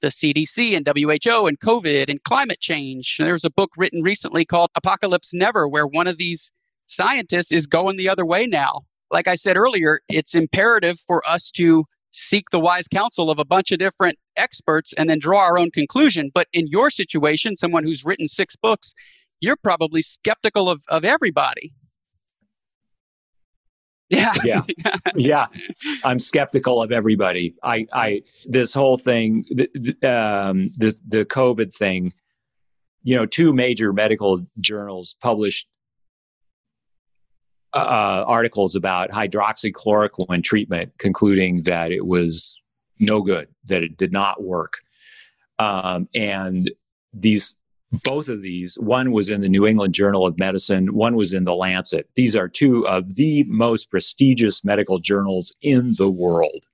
Speaker 1: the CDC and WHO and COVID and climate change? There's a book written recently called Apocalypse Never, where one of these scientists is going the other way now. Like I said earlier, it's imperative for us to seek the wise counsel of a bunch of different experts and then draw our own conclusion. But in your situation, someone who's written six books, you're probably skeptical of, of everybody.
Speaker 2: Yeah. Yeah. yeah. I'm skeptical of everybody. I, I, this whole thing, the, um, the, the COVID thing, you know, two major medical journals published uh, articles about hydroxychloroquine treatment, concluding that it was no good, that it did not work. Um, and these, both of these, one was in the New England Journal of Medicine, one was in the Lancet. These are two of the most prestigious medical journals in the world.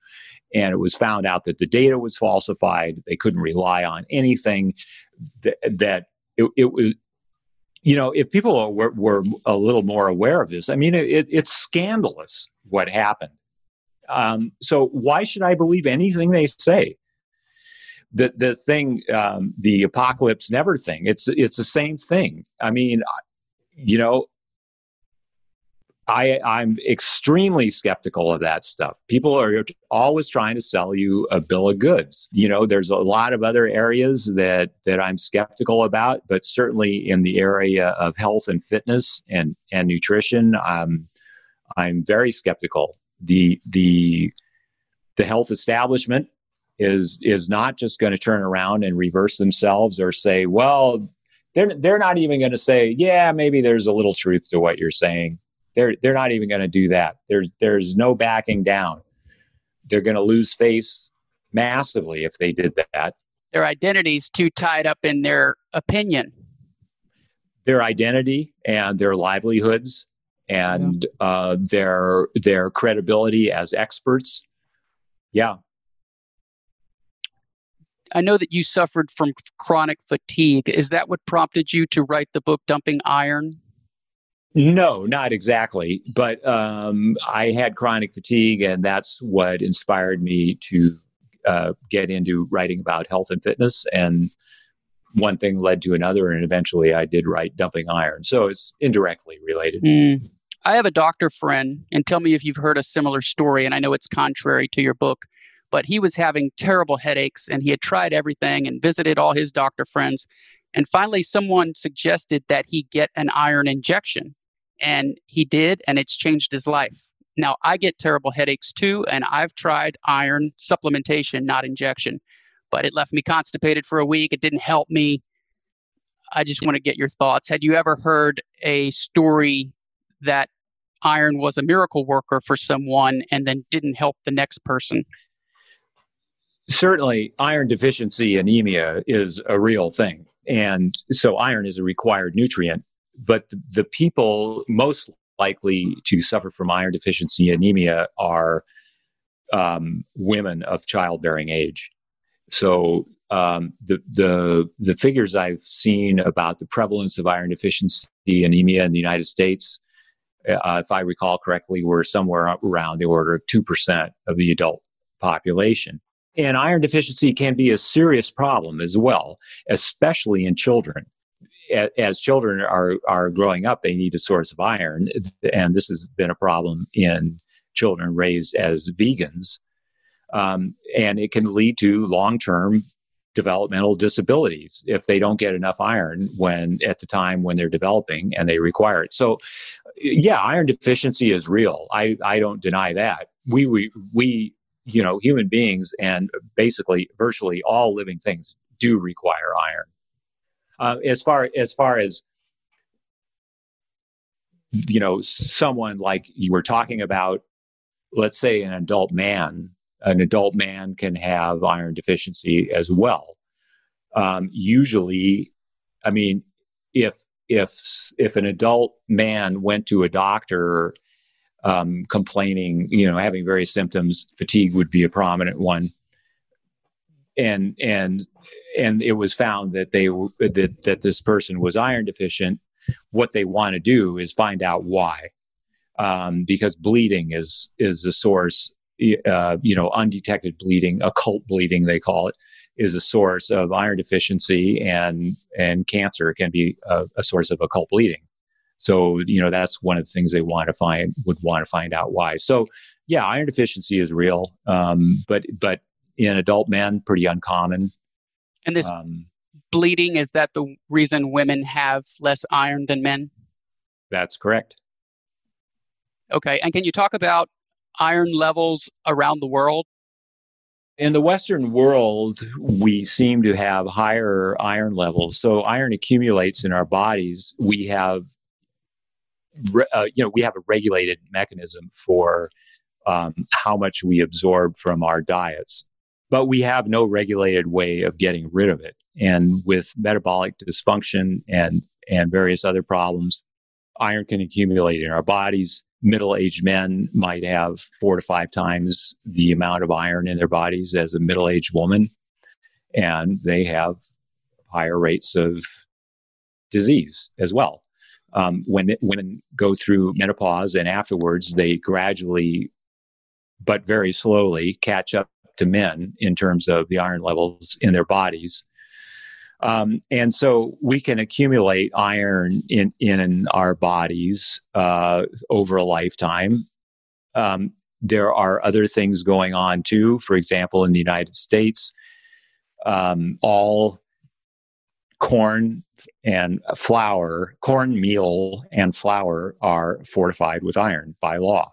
Speaker 2: And it was found out that the data was falsified. They couldn't rely on anything that, it, it was you know, if people were, were a little more aware of this, I mean, it, it's scandalous what happened. Um, so why should I believe anything they say? The the thing, um, the apocalypse never thing. It's it's the same thing. I mean, you know, I, I'm extremely skeptical of that stuff. People are always trying to sell you a bill of goods. You know, there's a lot of other areas that that I'm skeptical about, but certainly in the area of health and fitness and and nutrition, um, I'm very skeptical. The the the health establishment is is not just going to turn around and reverse themselves or say, well, they're they're not even going to say, yeah, maybe there's a little truth to what you're saying they're they're not even going to do that. There's there's no backing down. They're going to lose face massively if they did that.
Speaker 1: Their identity's too tied up in their opinion.
Speaker 2: Their identity and their livelihoods and yeah. uh, their their credibility as experts. Yeah.
Speaker 1: I know that you suffered from chronic fatigue. Is that what prompted you to write the book Dumping Iron?
Speaker 2: No, not exactly. But um, I had chronic fatigue, and that's what inspired me to uh, get into writing about health and fitness. And one thing led to another, and eventually I did write Dumping Iron. So it's indirectly related.
Speaker 1: Mm. I have a doctor friend, and tell me if you've heard a similar story. And I know it's contrary to your book, but he was having terrible headaches, and he had tried everything and visited all his doctor friends. And finally, someone suggested that he get an iron injection. And he did, and it's changed his life. Now, I get terrible headaches too, and I've tried iron supplementation, not injection, but it left me constipated for a week. It didn't help me. I just want to get your thoughts. Had you ever heard a story that iron was a miracle worker for someone and then didn't help the next person?
Speaker 2: Certainly, iron deficiency anemia is a real thing. And so, iron is a required nutrient but the, the people most likely to suffer from iron deficiency anemia are um, women of childbearing age. So um, the the the figures I've seen about the prevalence of iron deficiency anemia in the United States, uh, if I recall correctly, were somewhere around the order of two percent of the adult population. And iron deficiency can be a serious problem as well, especially in children as children are are growing up, they need a source of iron, and this has been a problem in children raised as vegans, um, and it can lead to long term developmental disabilities if they don't get enough iron when at the time when they're developing and they require it. So, yeah, iron deficiency is real. I I don't deny that. We we we you know human beings and basically virtually all living things do require iron. Uh, as far as far as you know, someone like you were talking about, let's say an adult man, an adult man can have iron deficiency as well. Um, usually, I mean, if if if an adult man went to a doctor um, complaining, you know, having various symptoms, fatigue would be a prominent one, and and and it was found that they that that this person was iron deficient. What they want to do is find out why, um, because bleeding is is a source. Uh, you know, undetected bleeding, occult bleeding, they call it, is a source of iron deficiency, and and cancer can be a, a source of occult bleeding. So you know that's one of the things they want to find would want to find out why. So yeah, iron deficiency is real, um, but but in adult men, pretty uncommon.
Speaker 1: And this um, bleeding is that the reason women have less iron than men?
Speaker 2: That's correct.
Speaker 1: Okay. And can you talk about iron levels around the world?
Speaker 2: In the Western world, we seem to have higher iron levels. So iron accumulates in our bodies. We have, uh, you know, we have a regulated mechanism for um, how much we absorb from our diets but we have no regulated way of getting rid of it. And with metabolic dysfunction and, and various other problems, iron can accumulate in our bodies. Middle aged men might have four to five times the amount of iron in their bodies as a middle aged woman. And they have higher rates of disease as well. Um, when women go through menopause and afterwards, they gradually, but very slowly, catch up to men in terms of the iron levels in their bodies. Um, and so we can accumulate iron in, in our bodies uh, over a lifetime. Um, there are other things going on too. For example, in the United States, um, all corn and flour, corn meal and flour are fortified with iron by law.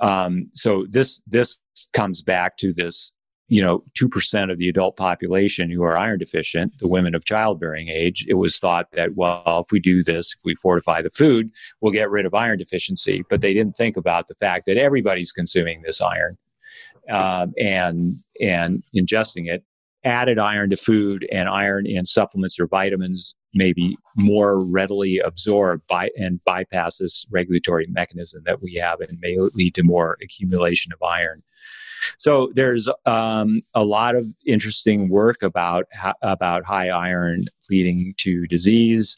Speaker 2: Um, so this this comes back to this you know, 2% of the adult population who are iron deficient, the women of childbearing age, it was thought that, well, if we do this, if we fortify the food, we'll get rid of iron deficiency. But they didn't think about the fact that everybody's consuming this iron uh, and, and ingesting it. Added iron to food and iron in supplements or vitamins may be more readily absorbed by and bypass this regulatory mechanism that we have and may lead to more accumulation of iron. So there's um, a lot of interesting work about about high iron leading to disease.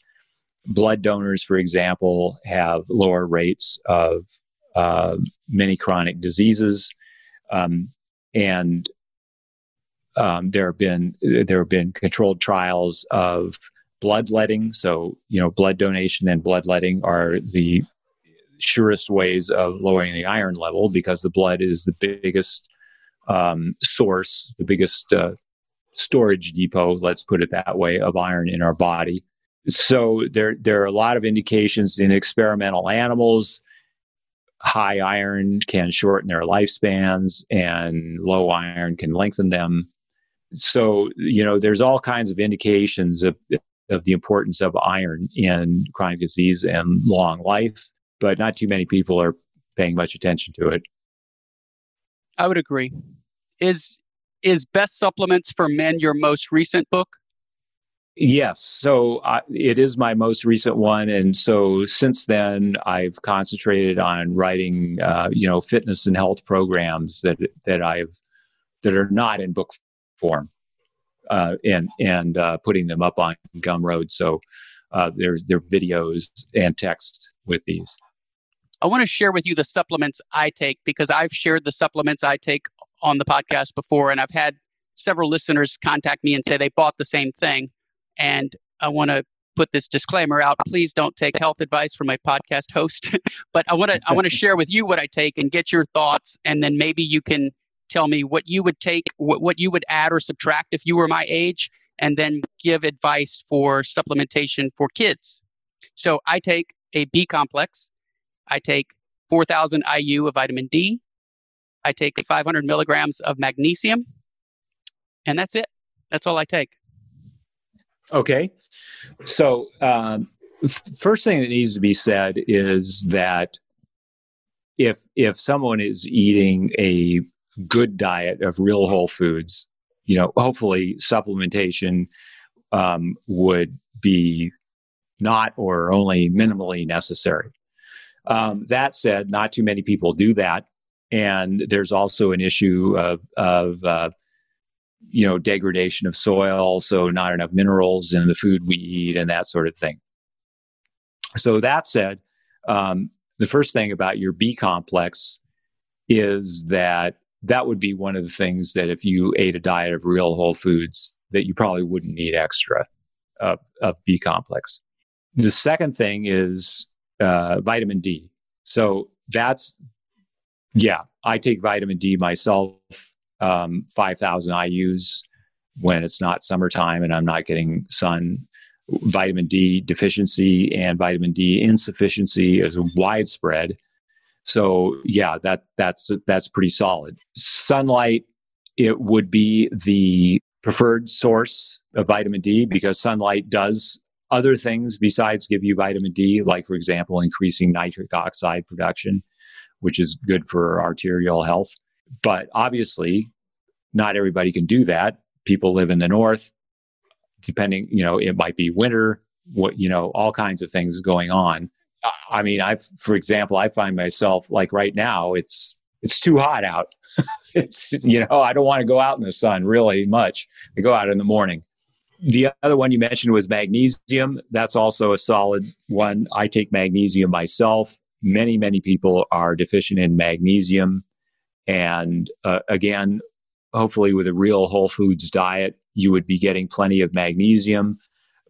Speaker 2: Blood donors, for example, have lower rates of uh, many chronic diseases, um, and um, there have been there have been controlled trials of bloodletting. So you know, blood donation and bloodletting are the surest ways of lowering the iron level because the blood is the biggest um, source, the biggest uh, storage depot, let's put it that way, of iron in our body. So there, there are a lot of indications in experimental animals. High iron can shorten their lifespans, and low iron can lengthen them. So you know, there's all kinds of indications of of the importance of iron in chronic disease and long life, but not too many people are paying much attention to it.
Speaker 1: I would agree. Is is Best Supplements for Men your most recent book?
Speaker 2: Yes. So uh, it is my most recent one. And so since then, I've concentrated on writing, uh, you know, fitness and health programs that, that I've, that are not in book form, uh, and, and, uh, putting them up on Gumroad. So, uh, there's, there are videos and text with these.
Speaker 1: I want to share with you the supplements I take because I've shared the supplements I take on the podcast before, and I've had several listeners contact me and say they bought the same thing. And I want to put this disclaimer out. Please don't take health advice from my podcast host. but I want to I want to share with you what I take and get your thoughts, and then maybe you can tell me what you would take, what, what you would add or subtract if you were my age, and then give advice for supplementation for kids. So I take a B complex. I take 4,000 IU of vitamin D. I take 500 milligrams of magnesium, and that's it. That's all I take.
Speaker 2: Okay. So, um, first thing that needs to be said is that if if someone is eating a good diet of real whole foods, you know, hopefully supplementation um, would be not or only minimally necessary. Um, that said, not too many people do that, and there's also an issue of of uh, you know degradation of soil, so not enough minerals in the food we eat, and that sort of thing. So that said, um, the first thing about your B complex is that that would be one of the things that if you ate a diet of real whole foods, that you probably wouldn't need extra of, of B complex. The second thing is uh, vitamin D. So that's, yeah, I take vitamin D myself, um, 5,000 IUs when it's not summertime and I'm not getting sun. Vitamin D deficiency and vitamin D insufficiency is widespread. So yeah, that that's that's pretty solid. Sunlight, it would be the preferred source of vitamin D because sunlight does other things besides give you vitamin D, like, for example, increasing nitric oxide production, which is good for arterial health. But obviously, not everybody can do that. People live in the north, depending, you know, it might be winter, what, you know, all kinds of things going on. I mean, I, for example, I find myself like right now, it's, it's too hot out. it's, you know, I don't want to go out in the sun really much. I go out in the morning The other one you mentioned was magnesium. That's also a solid one. I take magnesium myself. Many, many people are deficient in magnesium. And uh, again, hopefully, with a real whole foods diet, you would be getting plenty of magnesium.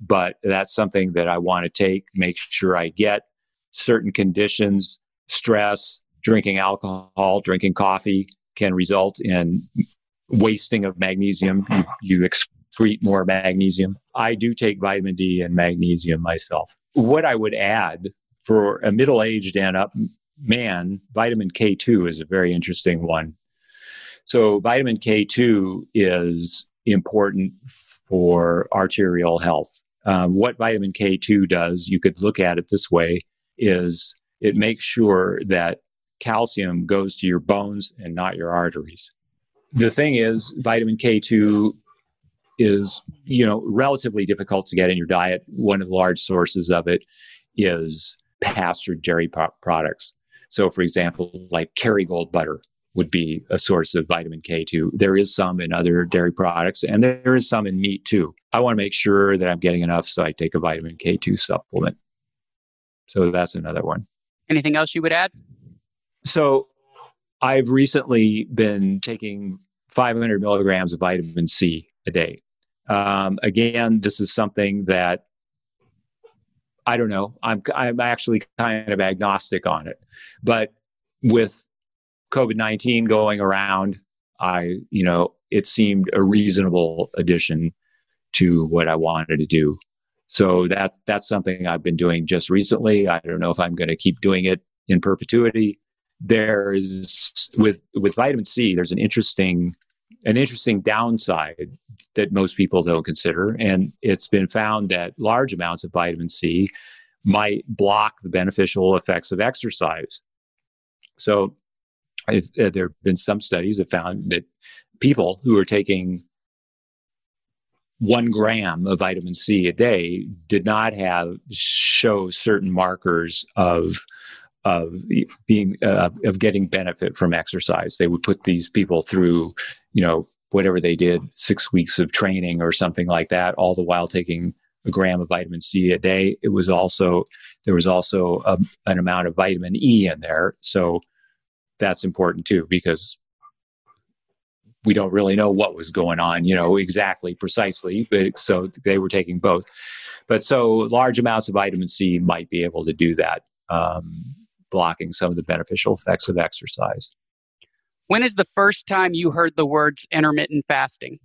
Speaker 2: But that's something that I want to take, make sure I get certain conditions, stress, drinking alcohol, drinking coffee can result in wasting of magnesium. You, you excrete more magnesium. I do take vitamin D and magnesium myself. What I would add for a middle aged and up man, vitamin K2 is a very interesting one. So, vitamin K2 is important for arterial health. Um, what vitamin K2 does, you could look at it this way, is it makes sure that calcium goes to your bones and not your arteries. The thing is, vitamin K2 is, you know, relatively difficult to get in your diet. One of the large sources of it is pastured dairy pro- products. So, for example, like Kerrygold butter would be a source of vitamin K2. There is some in other dairy products, and there is some in meat too. I want to make sure that I'm getting enough, so I take a vitamin K2 supplement. So that's another one.
Speaker 1: Anything else you would add?
Speaker 2: So I've recently been taking 500 milligrams of vitamin C a day. Um, again, this is something that I don't know. I'm I'm actually kind of agnostic on it, but with COVID nineteen going around, I you know it seemed a reasonable addition to what I wanted to do. So that that's something I've been doing just recently. I don't know if I'm going to keep doing it in perpetuity. There's with with vitamin C, there's an interesting an interesting downside that most people don't consider, and it's been found that large amounts of vitamin C might block the beneficial effects of exercise. So, if, uh, there have been some studies that found that people who are taking one gram of vitamin C a day did not have show certain markers of of being uh, of getting benefit from exercise. They would put these people through, you know, whatever they did, six weeks of training or something like that, all the while taking a gram of vitamin C a day. It was also there was also a, an amount of vitamin E in there, so that's important too because we don't really know what was going on, you know, exactly precisely. But so they were taking both. But so large amounts of vitamin C might be able to do that, um, blocking some of the beneficial effects of exercise.
Speaker 1: When is the first time you heard the words intermittent fasting?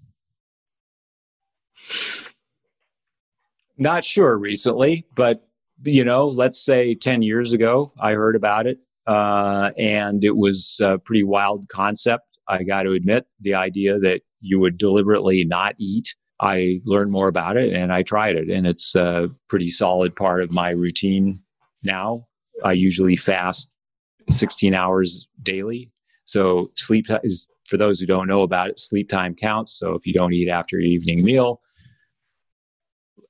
Speaker 2: Not sure recently, but you know, let's say 10 years ago, I heard about it. Uh, and it was a pretty wild concept I got to admit, the idea that you would deliberately not eat. I learned more about it and I tried it, and it's a pretty solid part of my routine now. I usually fast 16 hours daily. So, sleep is for those who don't know about it, sleep time counts. So, if you don't eat after your evening meal,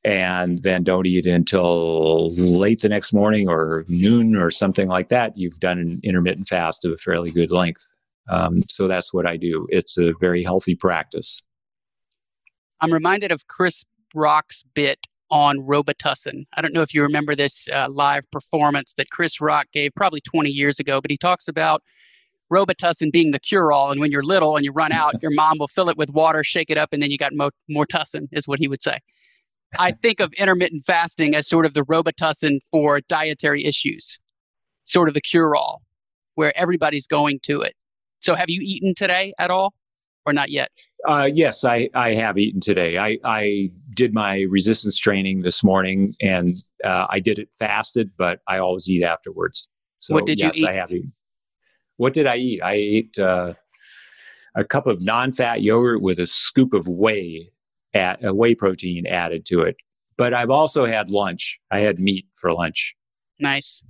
Speaker 2: and then don't eat until late the next morning or noon or something like that, you've done an intermittent fast of a fairly good length. Um, so that's what I do. It's a very healthy practice.
Speaker 1: I'm reminded of Chris Rock's bit on Robitussin. I don't know if you remember this uh, live performance that Chris Rock gave probably 20 years ago, but he talks about Robitussin being the cure all. And when you're little and you run out, your mom will fill it with water, shake it up, and then you got more, more tussin, is what he would say. I think of intermittent fasting as sort of the Robitussin for dietary issues, sort of the cure all, where everybody's going to it. So have you eaten today at all or not yet?
Speaker 2: Uh, yes, I, I have eaten today. I, I did my resistance training this morning and uh, I did it fasted, but I always eat afterwards. So,
Speaker 1: what did
Speaker 2: yes,
Speaker 1: you eat?
Speaker 2: I have eaten. What did I eat? I ate uh, a cup of non fat yogurt with a scoop of whey, at, a whey protein added to it. But I've also had lunch. I had meat for lunch.
Speaker 1: Nice.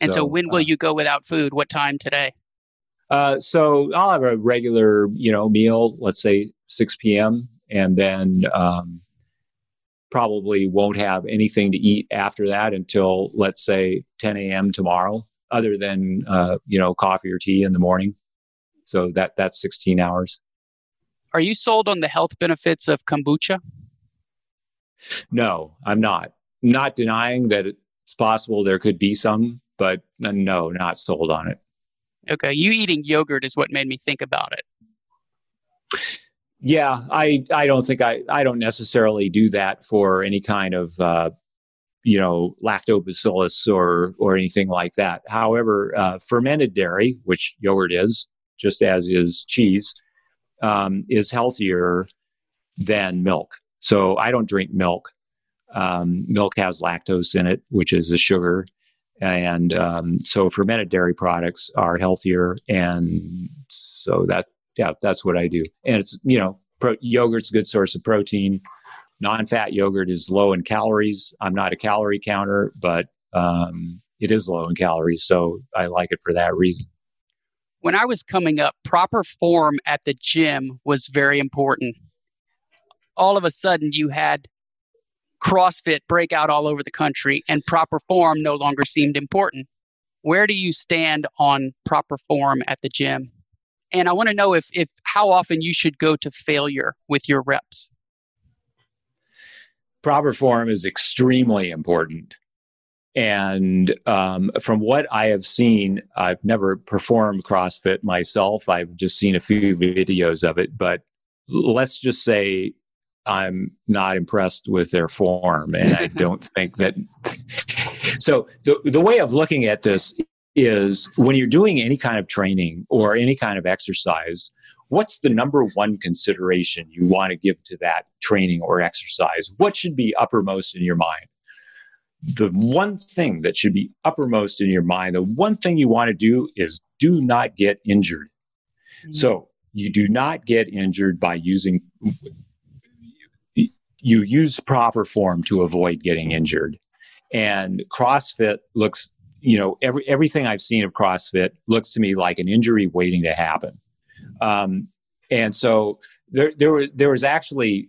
Speaker 1: And so, so when will uh, you go without food? What time today?
Speaker 2: Uh, so I'll have a regular, you know, meal, let's say 6 p.m., and then um, probably won't have anything to eat after that until, let's say, 10 a.m. tomorrow, other than, uh, you know, coffee or tea in the morning. So that that's 16 hours.
Speaker 1: Are you sold on the health benefits of kombucha?
Speaker 2: No, I'm not. Not denying that it's possible there could be some, but no, not sold on it.
Speaker 1: Okay, you eating yogurt is what made me think about it.
Speaker 2: Yeah, I I don't think I I don't necessarily do that for any kind of uh, you know lactobacillus or or anything like that. However, uh, fermented dairy, which yogurt is, just as is cheese, um, is healthier than milk. So I don't drink milk. Um, milk has lactose in it, which is a sugar, and um, so fermented dairy products are healthier, and so that yeah, that's what I do. And it's you know, pro- yogurt's a good source of protein. Non-fat yogurt is low in calories. I'm not a calorie counter, but um, it is low in calories, so I like it for that reason.
Speaker 1: When I was coming up, proper form at the gym was very important. All of a sudden, you had CrossFit break out all over the country, and proper form no longer seemed important. Where do you stand on proper form at the gym? And I want to know if, if how often you should go to failure with your reps.
Speaker 2: Proper form is extremely important. And um, from what I have seen, I've never performed CrossFit myself. I've just seen a few videos of it. But let's just say I'm not impressed with their form. And I don't think that. so the, the way of looking at this is when you're doing any kind of training or any kind of exercise, what's the number one consideration you want to give to that training or exercise? What should be uppermost in your mind? The one thing that should be uppermost in your mind, the one thing you want to do is do not get injured. Mm-hmm. So you do not get injured by using, you use proper form to avoid getting injured. And CrossFit looks you know, every everything I've seen of CrossFit looks to me like an injury waiting to happen. Um, and so there, there was there was actually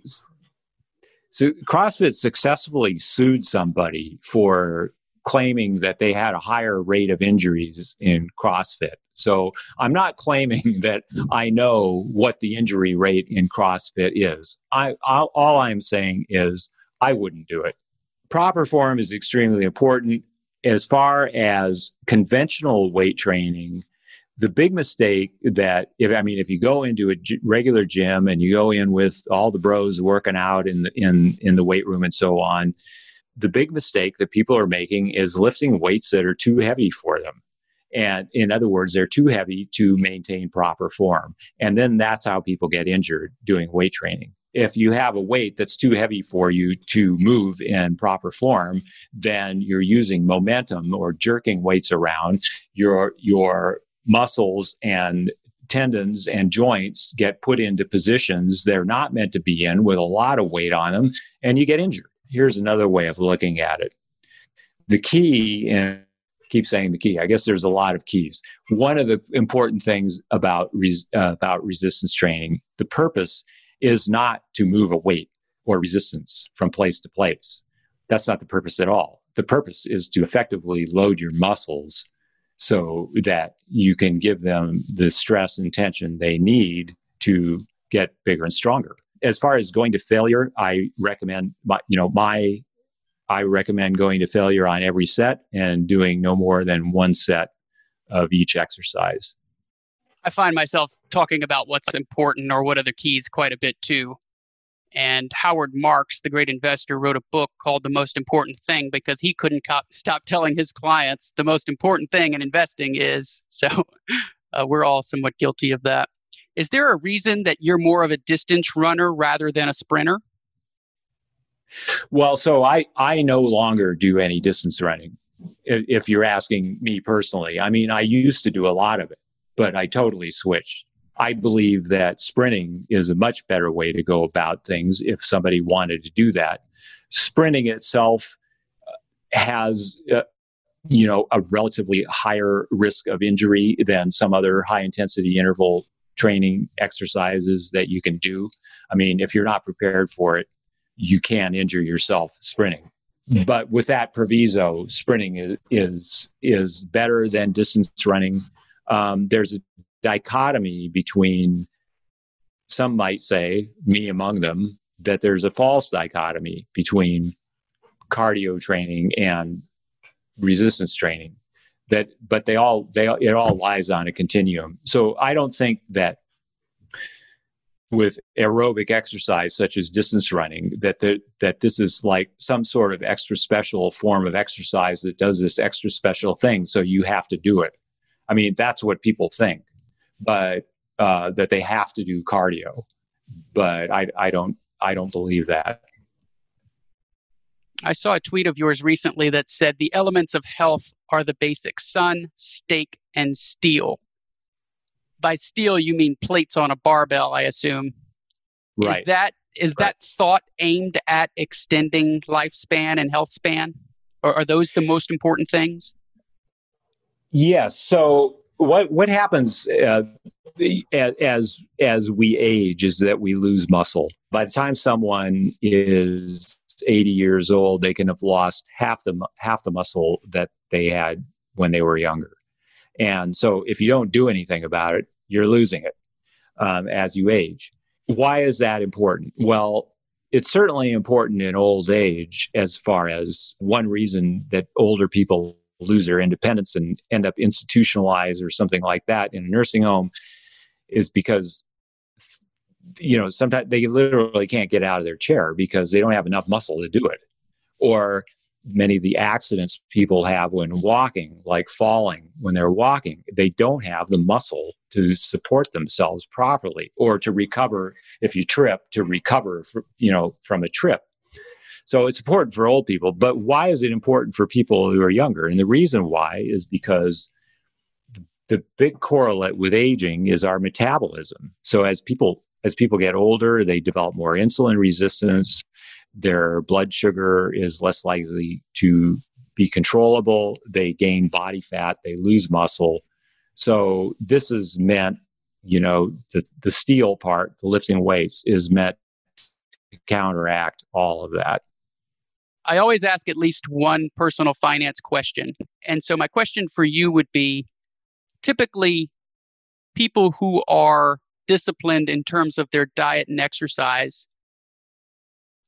Speaker 2: so CrossFit successfully sued somebody for claiming that they had a higher rate of injuries in CrossFit. So I'm not claiming that I know what the injury rate in CrossFit is. I, I all I'm saying is I wouldn't do it. Proper form is extremely important as far as conventional weight training, the big mistake that if I mean if you go into a g- regular gym and you go in with all the bros working out in the in in the weight room and so on, the big mistake that people are making is lifting weights that are too heavy for them. And in other words, they're too heavy to maintain proper form. And then that's how people get injured doing weight training if you have a weight that's too heavy for you to move in proper form, then you're using momentum or jerking weights around. Your your muscles and tendons and joints get put into positions they're not meant to be in with a lot of weight on them, and you get injured. Here's another way of looking at it. The key and keep saying the key. I guess there's a lot of keys. One of the important things about res, uh, about resistance training, the purpose is not to move a weight or resistance from place to place. That's not the purpose at all. The purpose is to effectively load your muscles so that you can give them the stress and tension they need to get bigger and stronger. As far as going to failure, I recommend my, you know, my I recommend going to failure on every set and doing no more than one set of each exercise.
Speaker 1: I find myself talking about what's important or what are the keys quite a bit too. And Howard Marks, the great investor, wrote a book called The Most Important Thing because he couldn't co- stop telling his clients the most important thing in investing is. So uh, we're all somewhat guilty of that. Is there a reason that you're more of a distance runner rather than a sprinter?
Speaker 2: Well, so I, I no longer do any distance running. If you're asking me personally, I mean, I used to do a lot of it but I totally switched. I believe that sprinting is a much better way to go about things if somebody wanted to do that. Sprinting itself uh, has, uh, you know, a relatively higher risk of injury than some other high intensity interval training exercises that you can do. I mean, if you're not prepared for it, you can injure yourself sprinting. But with that proviso, sprinting is is, is better than distance running. Um, there's a dichotomy between some might say, me among them, that there's a false dichotomy between cardio training and resistance training. That but they all they it all lies on a continuum. So i don't think that with aerobic exercise such as distance running that the, that this is like some sort of extra special form of exercise that does this extra special thing. So you have to do it. I mean that's what people think but uh, that they have to do cardio. But i i don't i don't believe that.
Speaker 1: I saw a tweet of yours recently that said the elements of health are the basics sun, steak, and steel. By steel, you mean plates on a barbell, I assume.
Speaker 2: Right.
Speaker 1: Is that is right. that thought aimed at extending lifespan and health span? Or are those the most important things?
Speaker 2: Yes. So what what happens uh, as as we age is that we lose muscle. By the time someone is 80 years old, they can have lost half the half the muscle that they had when they were younger. And so, if you don't do anything about it, you're losing it um, as you age. Why is that important? Well, it's certainly important in old age, as far as one reason that older people lose their independence and end up institutionalized or something like that in a nursing home is because you know, sometimes they literally can't get out of their chair because they don't have enough muscle to do it. Or many of the accidents people have when walking, like falling when they're walking, they don't have the muscle to support themselves properly or to recover if you trip to recover for, you know from a trip. So it's important for old people, but why is it important for people who are younger? And the reason why is because the big correlate with aging is our metabolism. So as people as people get older, they develop more insulin resistance. Their blood sugar is less likely to be controllable. They gain body fat. They lose muscle. So this is meant, you know, the, the steel part, the lifting weights, is meant to counteract all of that.
Speaker 1: I always ask at least one personal finance question. And so my question for you would be typically people who are disciplined in terms of their diet and exercise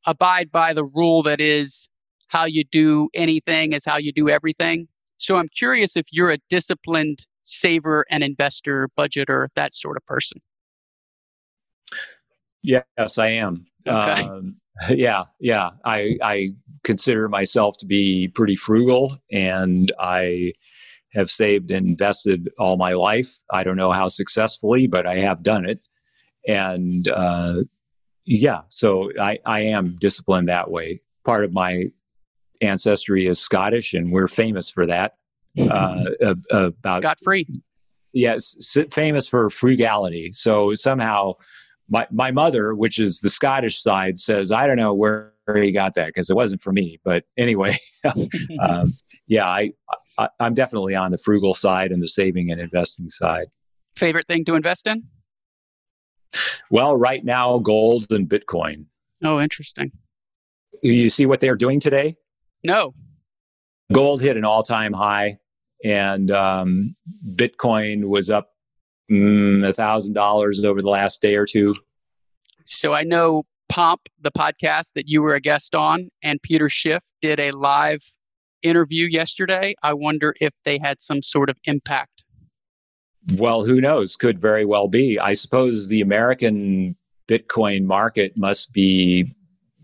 Speaker 1: abide by the rule that is how you do anything is how you do everything. So I'm curious if you're a disciplined saver and investor, budgeter, that sort of person.
Speaker 2: Yes, I am. Okay. Um, yeah, yeah. I I consider myself to be pretty frugal, and I have saved and invested all my life. I don't know how successfully, but I have done it. And uh, yeah, so I, I am disciplined that way. Part of my ancestry is Scottish, and we're famous for that. Uh,
Speaker 1: about Scot free.
Speaker 2: Yes, famous for frugality. So somehow, my my mother, which is the Scottish side, says I don't know where he got that because it wasn't for me. But anyway, um, yeah, I, I I'm definitely on the frugal side and the saving and investing side.
Speaker 1: Favorite thing to invest in?
Speaker 2: Well, right now, gold and Bitcoin.
Speaker 1: Oh, interesting.
Speaker 2: You see what they are doing today?
Speaker 1: No.
Speaker 2: Gold hit an all time high, and um, Bitcoin was up mm, a thousand dollars over the last day or two.
Speaker 1: So I know Pomp, the podcast that you were a guest on, and Peter Schiff did a live interview yesterday. I wonder if they had some sort of impact
Speaker 2: well, who knows? Could very well be. I suppose the American Bitcoin market must be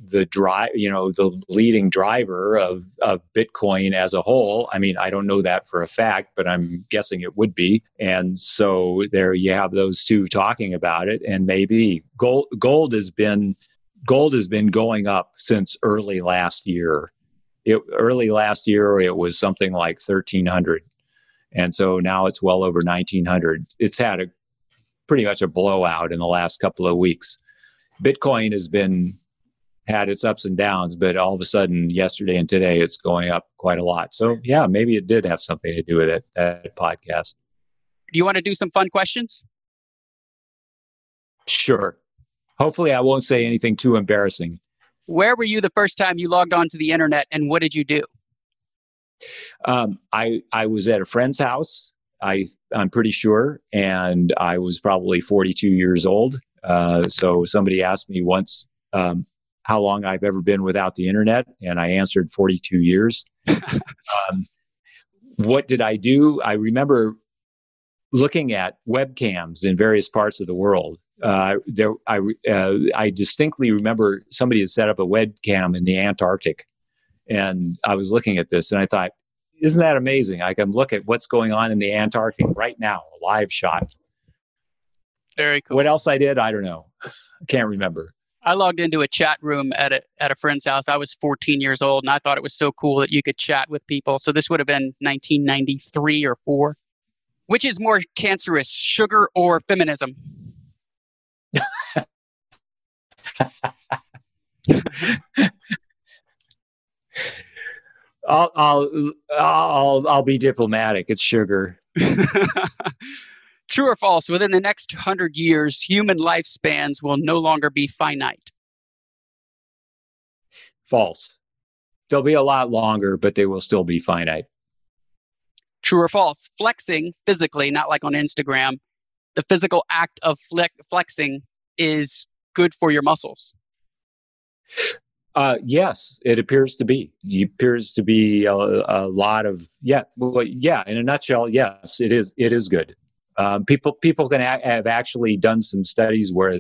Speaker 2: the drive, you know, the leading driver of, of Bitcoin as a whole. I mean, I don't know that for a fact, but I'm guessing it would be. And so there you have those two talking about it. And maybe gold, gold has been, gold has been going up since early last year. It, early last year, it was something like 1300 and so now it's well over 1900. It's had a pretty much a blowout in the last couple of weeks. Bitcoin has been had its ups and downs, but all of a sudden, yesterday and today, it's going up quite a lot. So, yeah, maybe it did have something to do with it, that podcast.
Speaker 1: Do you want to do some fun questions?
Speaker 2: Sure. Hopefully, I won't say anything too embarrassing.
Speaker 1: Where were you the first time you logged onto the internet and what did you do?
Speaker 2: Um, I I was at a friend's house. I I'm pretty sure, and I was probably 42 years old. Uh, so somebody asked me once, um, how long I've ever been without the internet, and I answered 42 years. um, what did I do? I remember looking at webcams in various parts of the world. Uh, there, I, uh, I distinctly remember somebody had set up a webcam in the Antarctic, and I was looking at this, and I thought, "Isn't that amazing? I can look at what's going on in the Antarctic right now, a live shot."
Speaker 1: Very cool.
Speaker 2: What else I did, I don't know. I can't remember.
Speaker 1: I logged into a chat room at a at a friend's house. I was 14 years old, and I thought it was so cool that you could chat with people. So this would have been 1993 or four. Which is more cancerous, sugar or feminism?
Speaker 2: I'll, I'll I'll I'll be diplomatic. It's sugar.
Speaker 1: True or false? Within the next hundred years, human lifespans will no longer be finite.
Speaker 2: False. They'll be a lot longer, but they will still be finite.
Speaker 1: True or false? Flexing physically, not like on Instagram, the physical act of flexing is good for your muscles.
Speaker 2: Uh, yes, it appears to be. It appears to be a, a lot of yeah. Well, yeah. In a nutshell, yes, it is. It is good. Um, people people can a- have actually done some studies where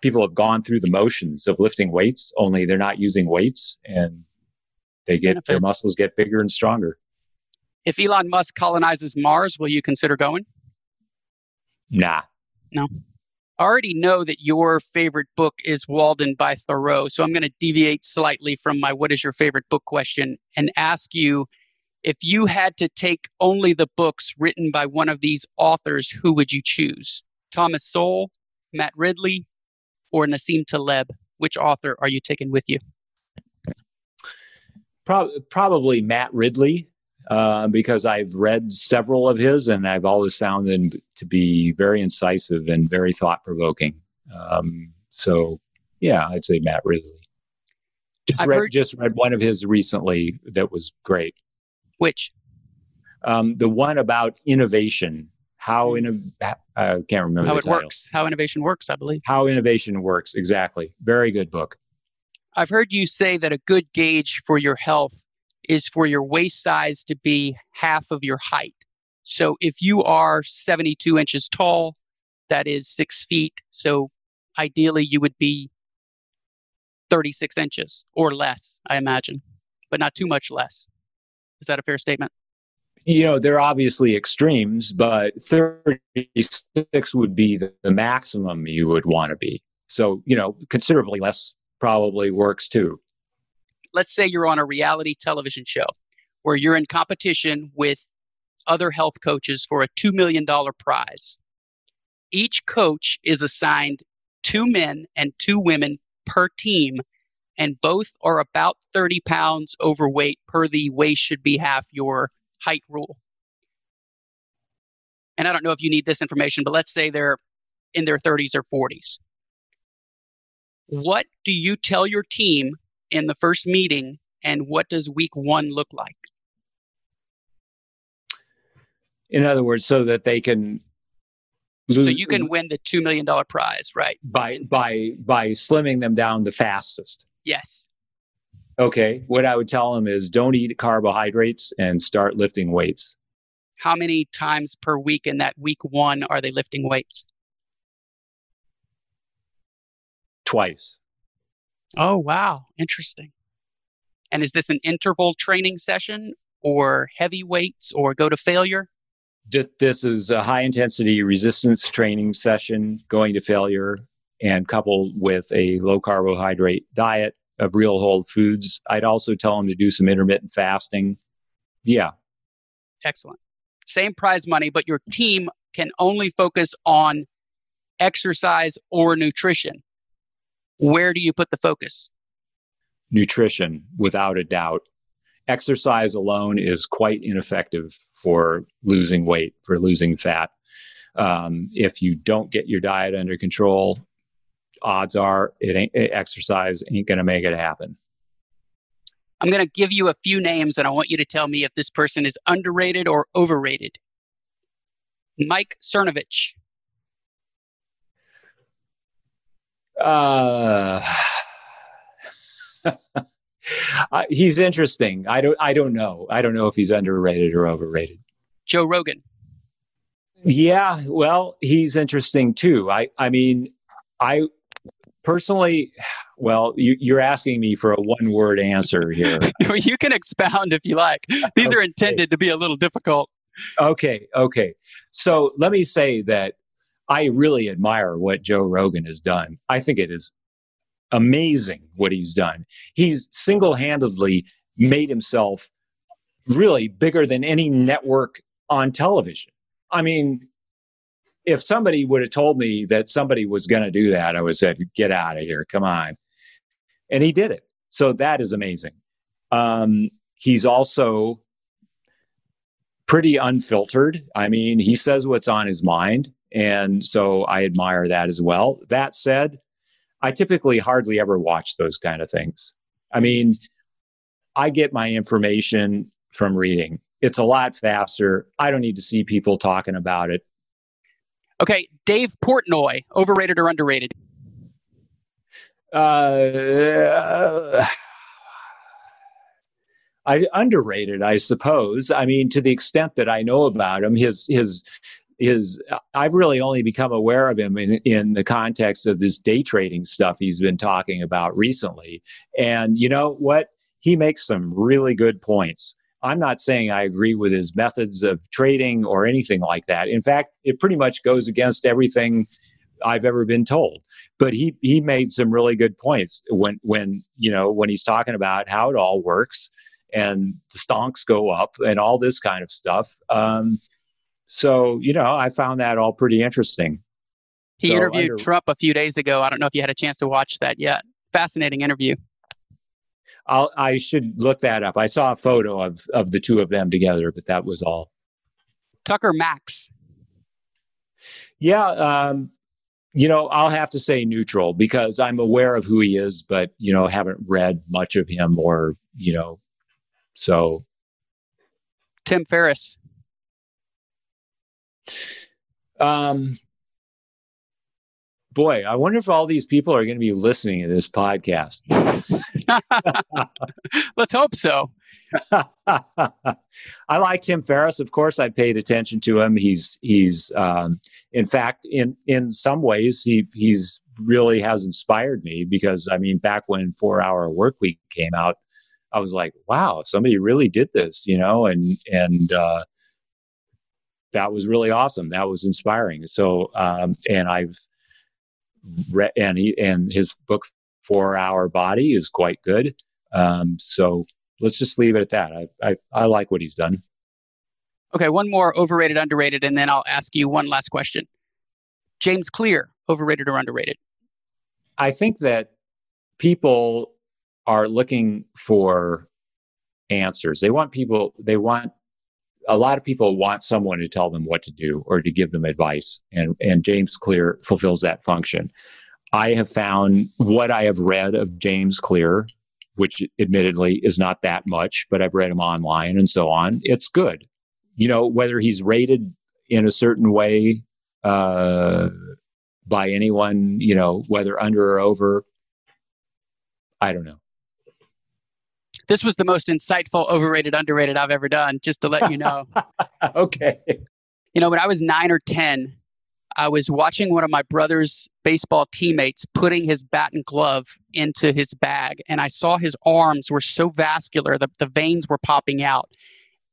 Speaker 2: people have gone through the motions of lifting weights, only they're not using weights, and they get Benefits. their muscles get bigger and stronger.
Speaker 1: If Elon Musk colonizes Mars, will you consider going?
Speaker 2: Nah.
Speaker 1: No. I already know that your favorite book is Walden by Thoreau. So I'm going to deviate slightly from my what is your favorite book question and ask you if you had to take only the books written by one of these authors, who would you choose? Thomas Sowell, Matt Ridley, or Nassim Taleb? Which author are you taking with you?
Speaker 2: Pro- probably Matt Ridley uh, because I've read several of his and I've always found them to be very incisive and very thought provoking. Um, so, yeah, I'd say Matt Ridley. Just read, heard... just read one of his recently that was great.
Speaker 1: Which?
Speaker 2: Um, the one about innovation. How hmm. in I can't remember
Speaker 1: how
Speaker 2: it
Speaker 1: title. works. How innovation works, I believe.
Speaker 2: How innovation works, exactly. Very good book.
Speaker 1: I've heard you say that a good gauge for your health is for your waist size to be half of your height. So if you are 72 inches tall, that is six feet. So ideally, you would be 36 inches or less, I imagine, but not too much less. Is that a fair statement?
Speaker 2: You know, they're obviously extremes, but 36 would be the, maximum you would want to be. So, you know, considerably less probably works too
Speaker 1: let's say you're on a reality television show where you're in competition with other health coaches for a $2 million prize. Each coach is assigned two men and two women per team, and both are about 30 pounds overweight per the waist should be half your height rule. And I don't know if you need this information, but let's say they're in their 30s or 40s. What do you tell your team in the first meeting and what does week one look like?
Speaker 2: In other words so that they can
Speaker 1: lose, so you can win the $2 million prize right?
Speaker 2: By by by slimming them down the fastest.
Speaker 1: Yes.
Speaker 2: Okay what i would tell them is don't eat carbohydrates and start lifting weights.
Speaker 1: How many times per week in that week one are they lifting weights?
Speaker 2: Twice
Speaker 1: Oh, wow. Interesting. And is this an interval training session or heavy weights or go to failure?
Speaker 2: This is a high intensity resistance training session going to failure and coupled with a low carbohydrate diet of real whole foods. I'd also tell them to do some intermittent fasting. Yeah.
Speaker 1: Excellent. Same prize money, but your team can only focus on exercise or nutrition where do you put the focus?
Speaker 2: Nutrition, without a doubt. Exercise alone is quite ineffective for losing weight, for losing fat. Um, if you don't get your diet under control, odds are it ain't, exercise ain't going to make it happen.
Speaker 1: I'm going to give you a few names and I want you to tell me if this person is underrated or overrated. Mike Cernovich,
Speaker 2: Uh, he's interesting. I don't. I don't know. I don't know if he's underrated or overrated.
Speaker 1: Joe Rogan.
Speaker 2: Yeah, well, he's interesting too. I. I mean, I personally, well, you, are asking me for a one-word answer here.
Speaker 1: you can expound if you like. These okay. are intended to be a little difficult.
Speaker 2: Okay. Okay. So let me say that I really admire what Joe Rogan has done. I think it is amazing what he's done. He's single handedly made himself really bigger than any network on television. I mean, if somebody would have told me that somebody was going to do that, I would have said, get out of here, come on. And he did it. So that is amazing. Um, he's also pretty unfiltered. I mean, he says what's on his mind. And so I admire that as well. That said, I typically hardly ever watch those kind of things. I mean, I get my information from reading. It's a lot faster. I don't need to see people talking about it.
Speaker 1: Okay, Dave Portnoy, overrated or underrated?
Speaker 2: Uh, I underrated, I suppose. I mean, to the extent that I know about him, his his his I've really only become aware of him in in the context of this day trading stuff he's been talking about recently. And you know what? He makes some really good points. I'm not saying I agree with his methods of trading or anything like that. In fact, it pretty much goes against everything I've ever been told. But he he made some really good points when when you know when he's talking about how it all works and the stonks go up and all this kind of stuff. Um, so, you know, I found that all pretty interesting.
Speaker 1: He
Speaker 2: so
Speaker 1: interviewed under, Trump a few days ago. I don't know if you had a chance to watch that yet. Fascinating interview.
Speaker 2: I'll, I should look that up. I saw a photo of, of the two of them together, but that was all.
Speaker 1: Tucker Max.
Speaker 2: Yeah, um, you know, I'll have to say neutral because I'm aware of who he is, but you know, haven't read much of him or you know, so.
Speaker 1: Tim Ferriss.
Speaker 2: Um, boy, I wonder if all these people are going to be listening to this podcast.
Speaker 1: Let's hope so.
Speaker 2: I like Tim Ferriss. Of course, I paid attention to him. He's he's um, in fact in in some ways he he's really has inspired me because I mean back when Four Hour Work Week came out, I was like, wow, somebody really did this, you know, and and uh, that was really awesome. That was inspiring. So, um, and I've read, and he, and his book Four Hour Body is quite good. Um, so let's just leave it at that. I, I, I like what he's done.
Speaker 1: Okay, one more overrated, underrated, and then I'll ask you one last question. James Clear, overrated or underrated?
Speaker 2: I think that people are looking for answers. They want people, they want a lot of people want someone to tell them what to do or to give them advice, and, and James Clear fulfills that function. I have found what I have read of James Clear, which admittedly is not that much, but I've read him online and so on. It's good. You know, whether he's rated in a certain way uh, by anyone, you know, whether under or over, I don't know
Speaker 1: this was the most insightful, overrated, underrated I've ever done, just to let you know.
Speaker 2: okay.
Speaker 1: You know, when I was nine or 10, I was watching one of my brother's baseball teammates putting his bat and glove into his bag, and I saw his arms were so vascular, the, the veins were popping out.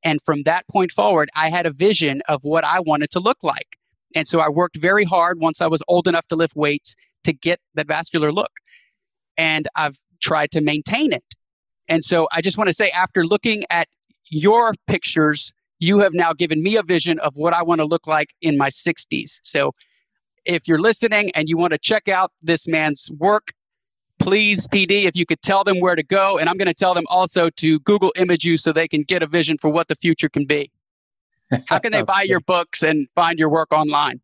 Speaker 1: And from that point forward, I had a vision of what I wanted to look like. And so I worked very hard once I was old enough to lift weights to get that vascular look. And I've tried to maintain it. And so I just want to say, after looking at your pictures, you have now given me a vision of what I want to look like in my 60s. So if you're listening and you want to check out this man's work, please, PD, if you could tell them where to go. And I'm going to tell them also to Google image you so they can get a vision for what the future can be. How can they oh, buy your books and find your work online?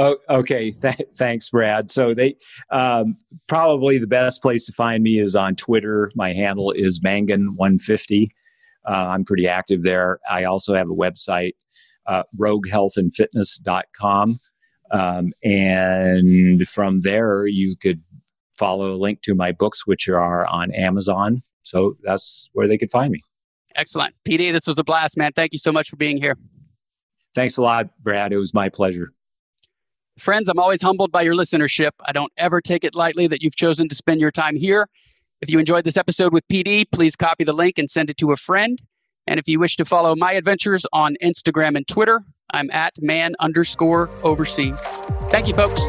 Speaker 2: Oh, okay. Th- thanks, Brad. So they um, probably the best place to find me is on Twitter. My handle is Mangan150. Uh, I'm pretty active there. I also have a website, uh, roguehealthandfitness.com. Um, and from there, you could follow a link to my books, which are on Amazon. So that's where they could find me.
Speaker 1: Excellent. PD, this was a blast, man. Thank you so much for being here.
Speaker 2: Thanks a lot, Brad. It was my pleasure.
Speaker 1: Friends, I'm always humbled by your listenership. I don't ever take it lightly that you've chosen to spend your time here. If you enjoyed this episode with PD, please copy the link and send it to a friend. And if you wish to follow my adventures on Instagram and Twitter, I'm at man underscore overseas. Thank you, folks.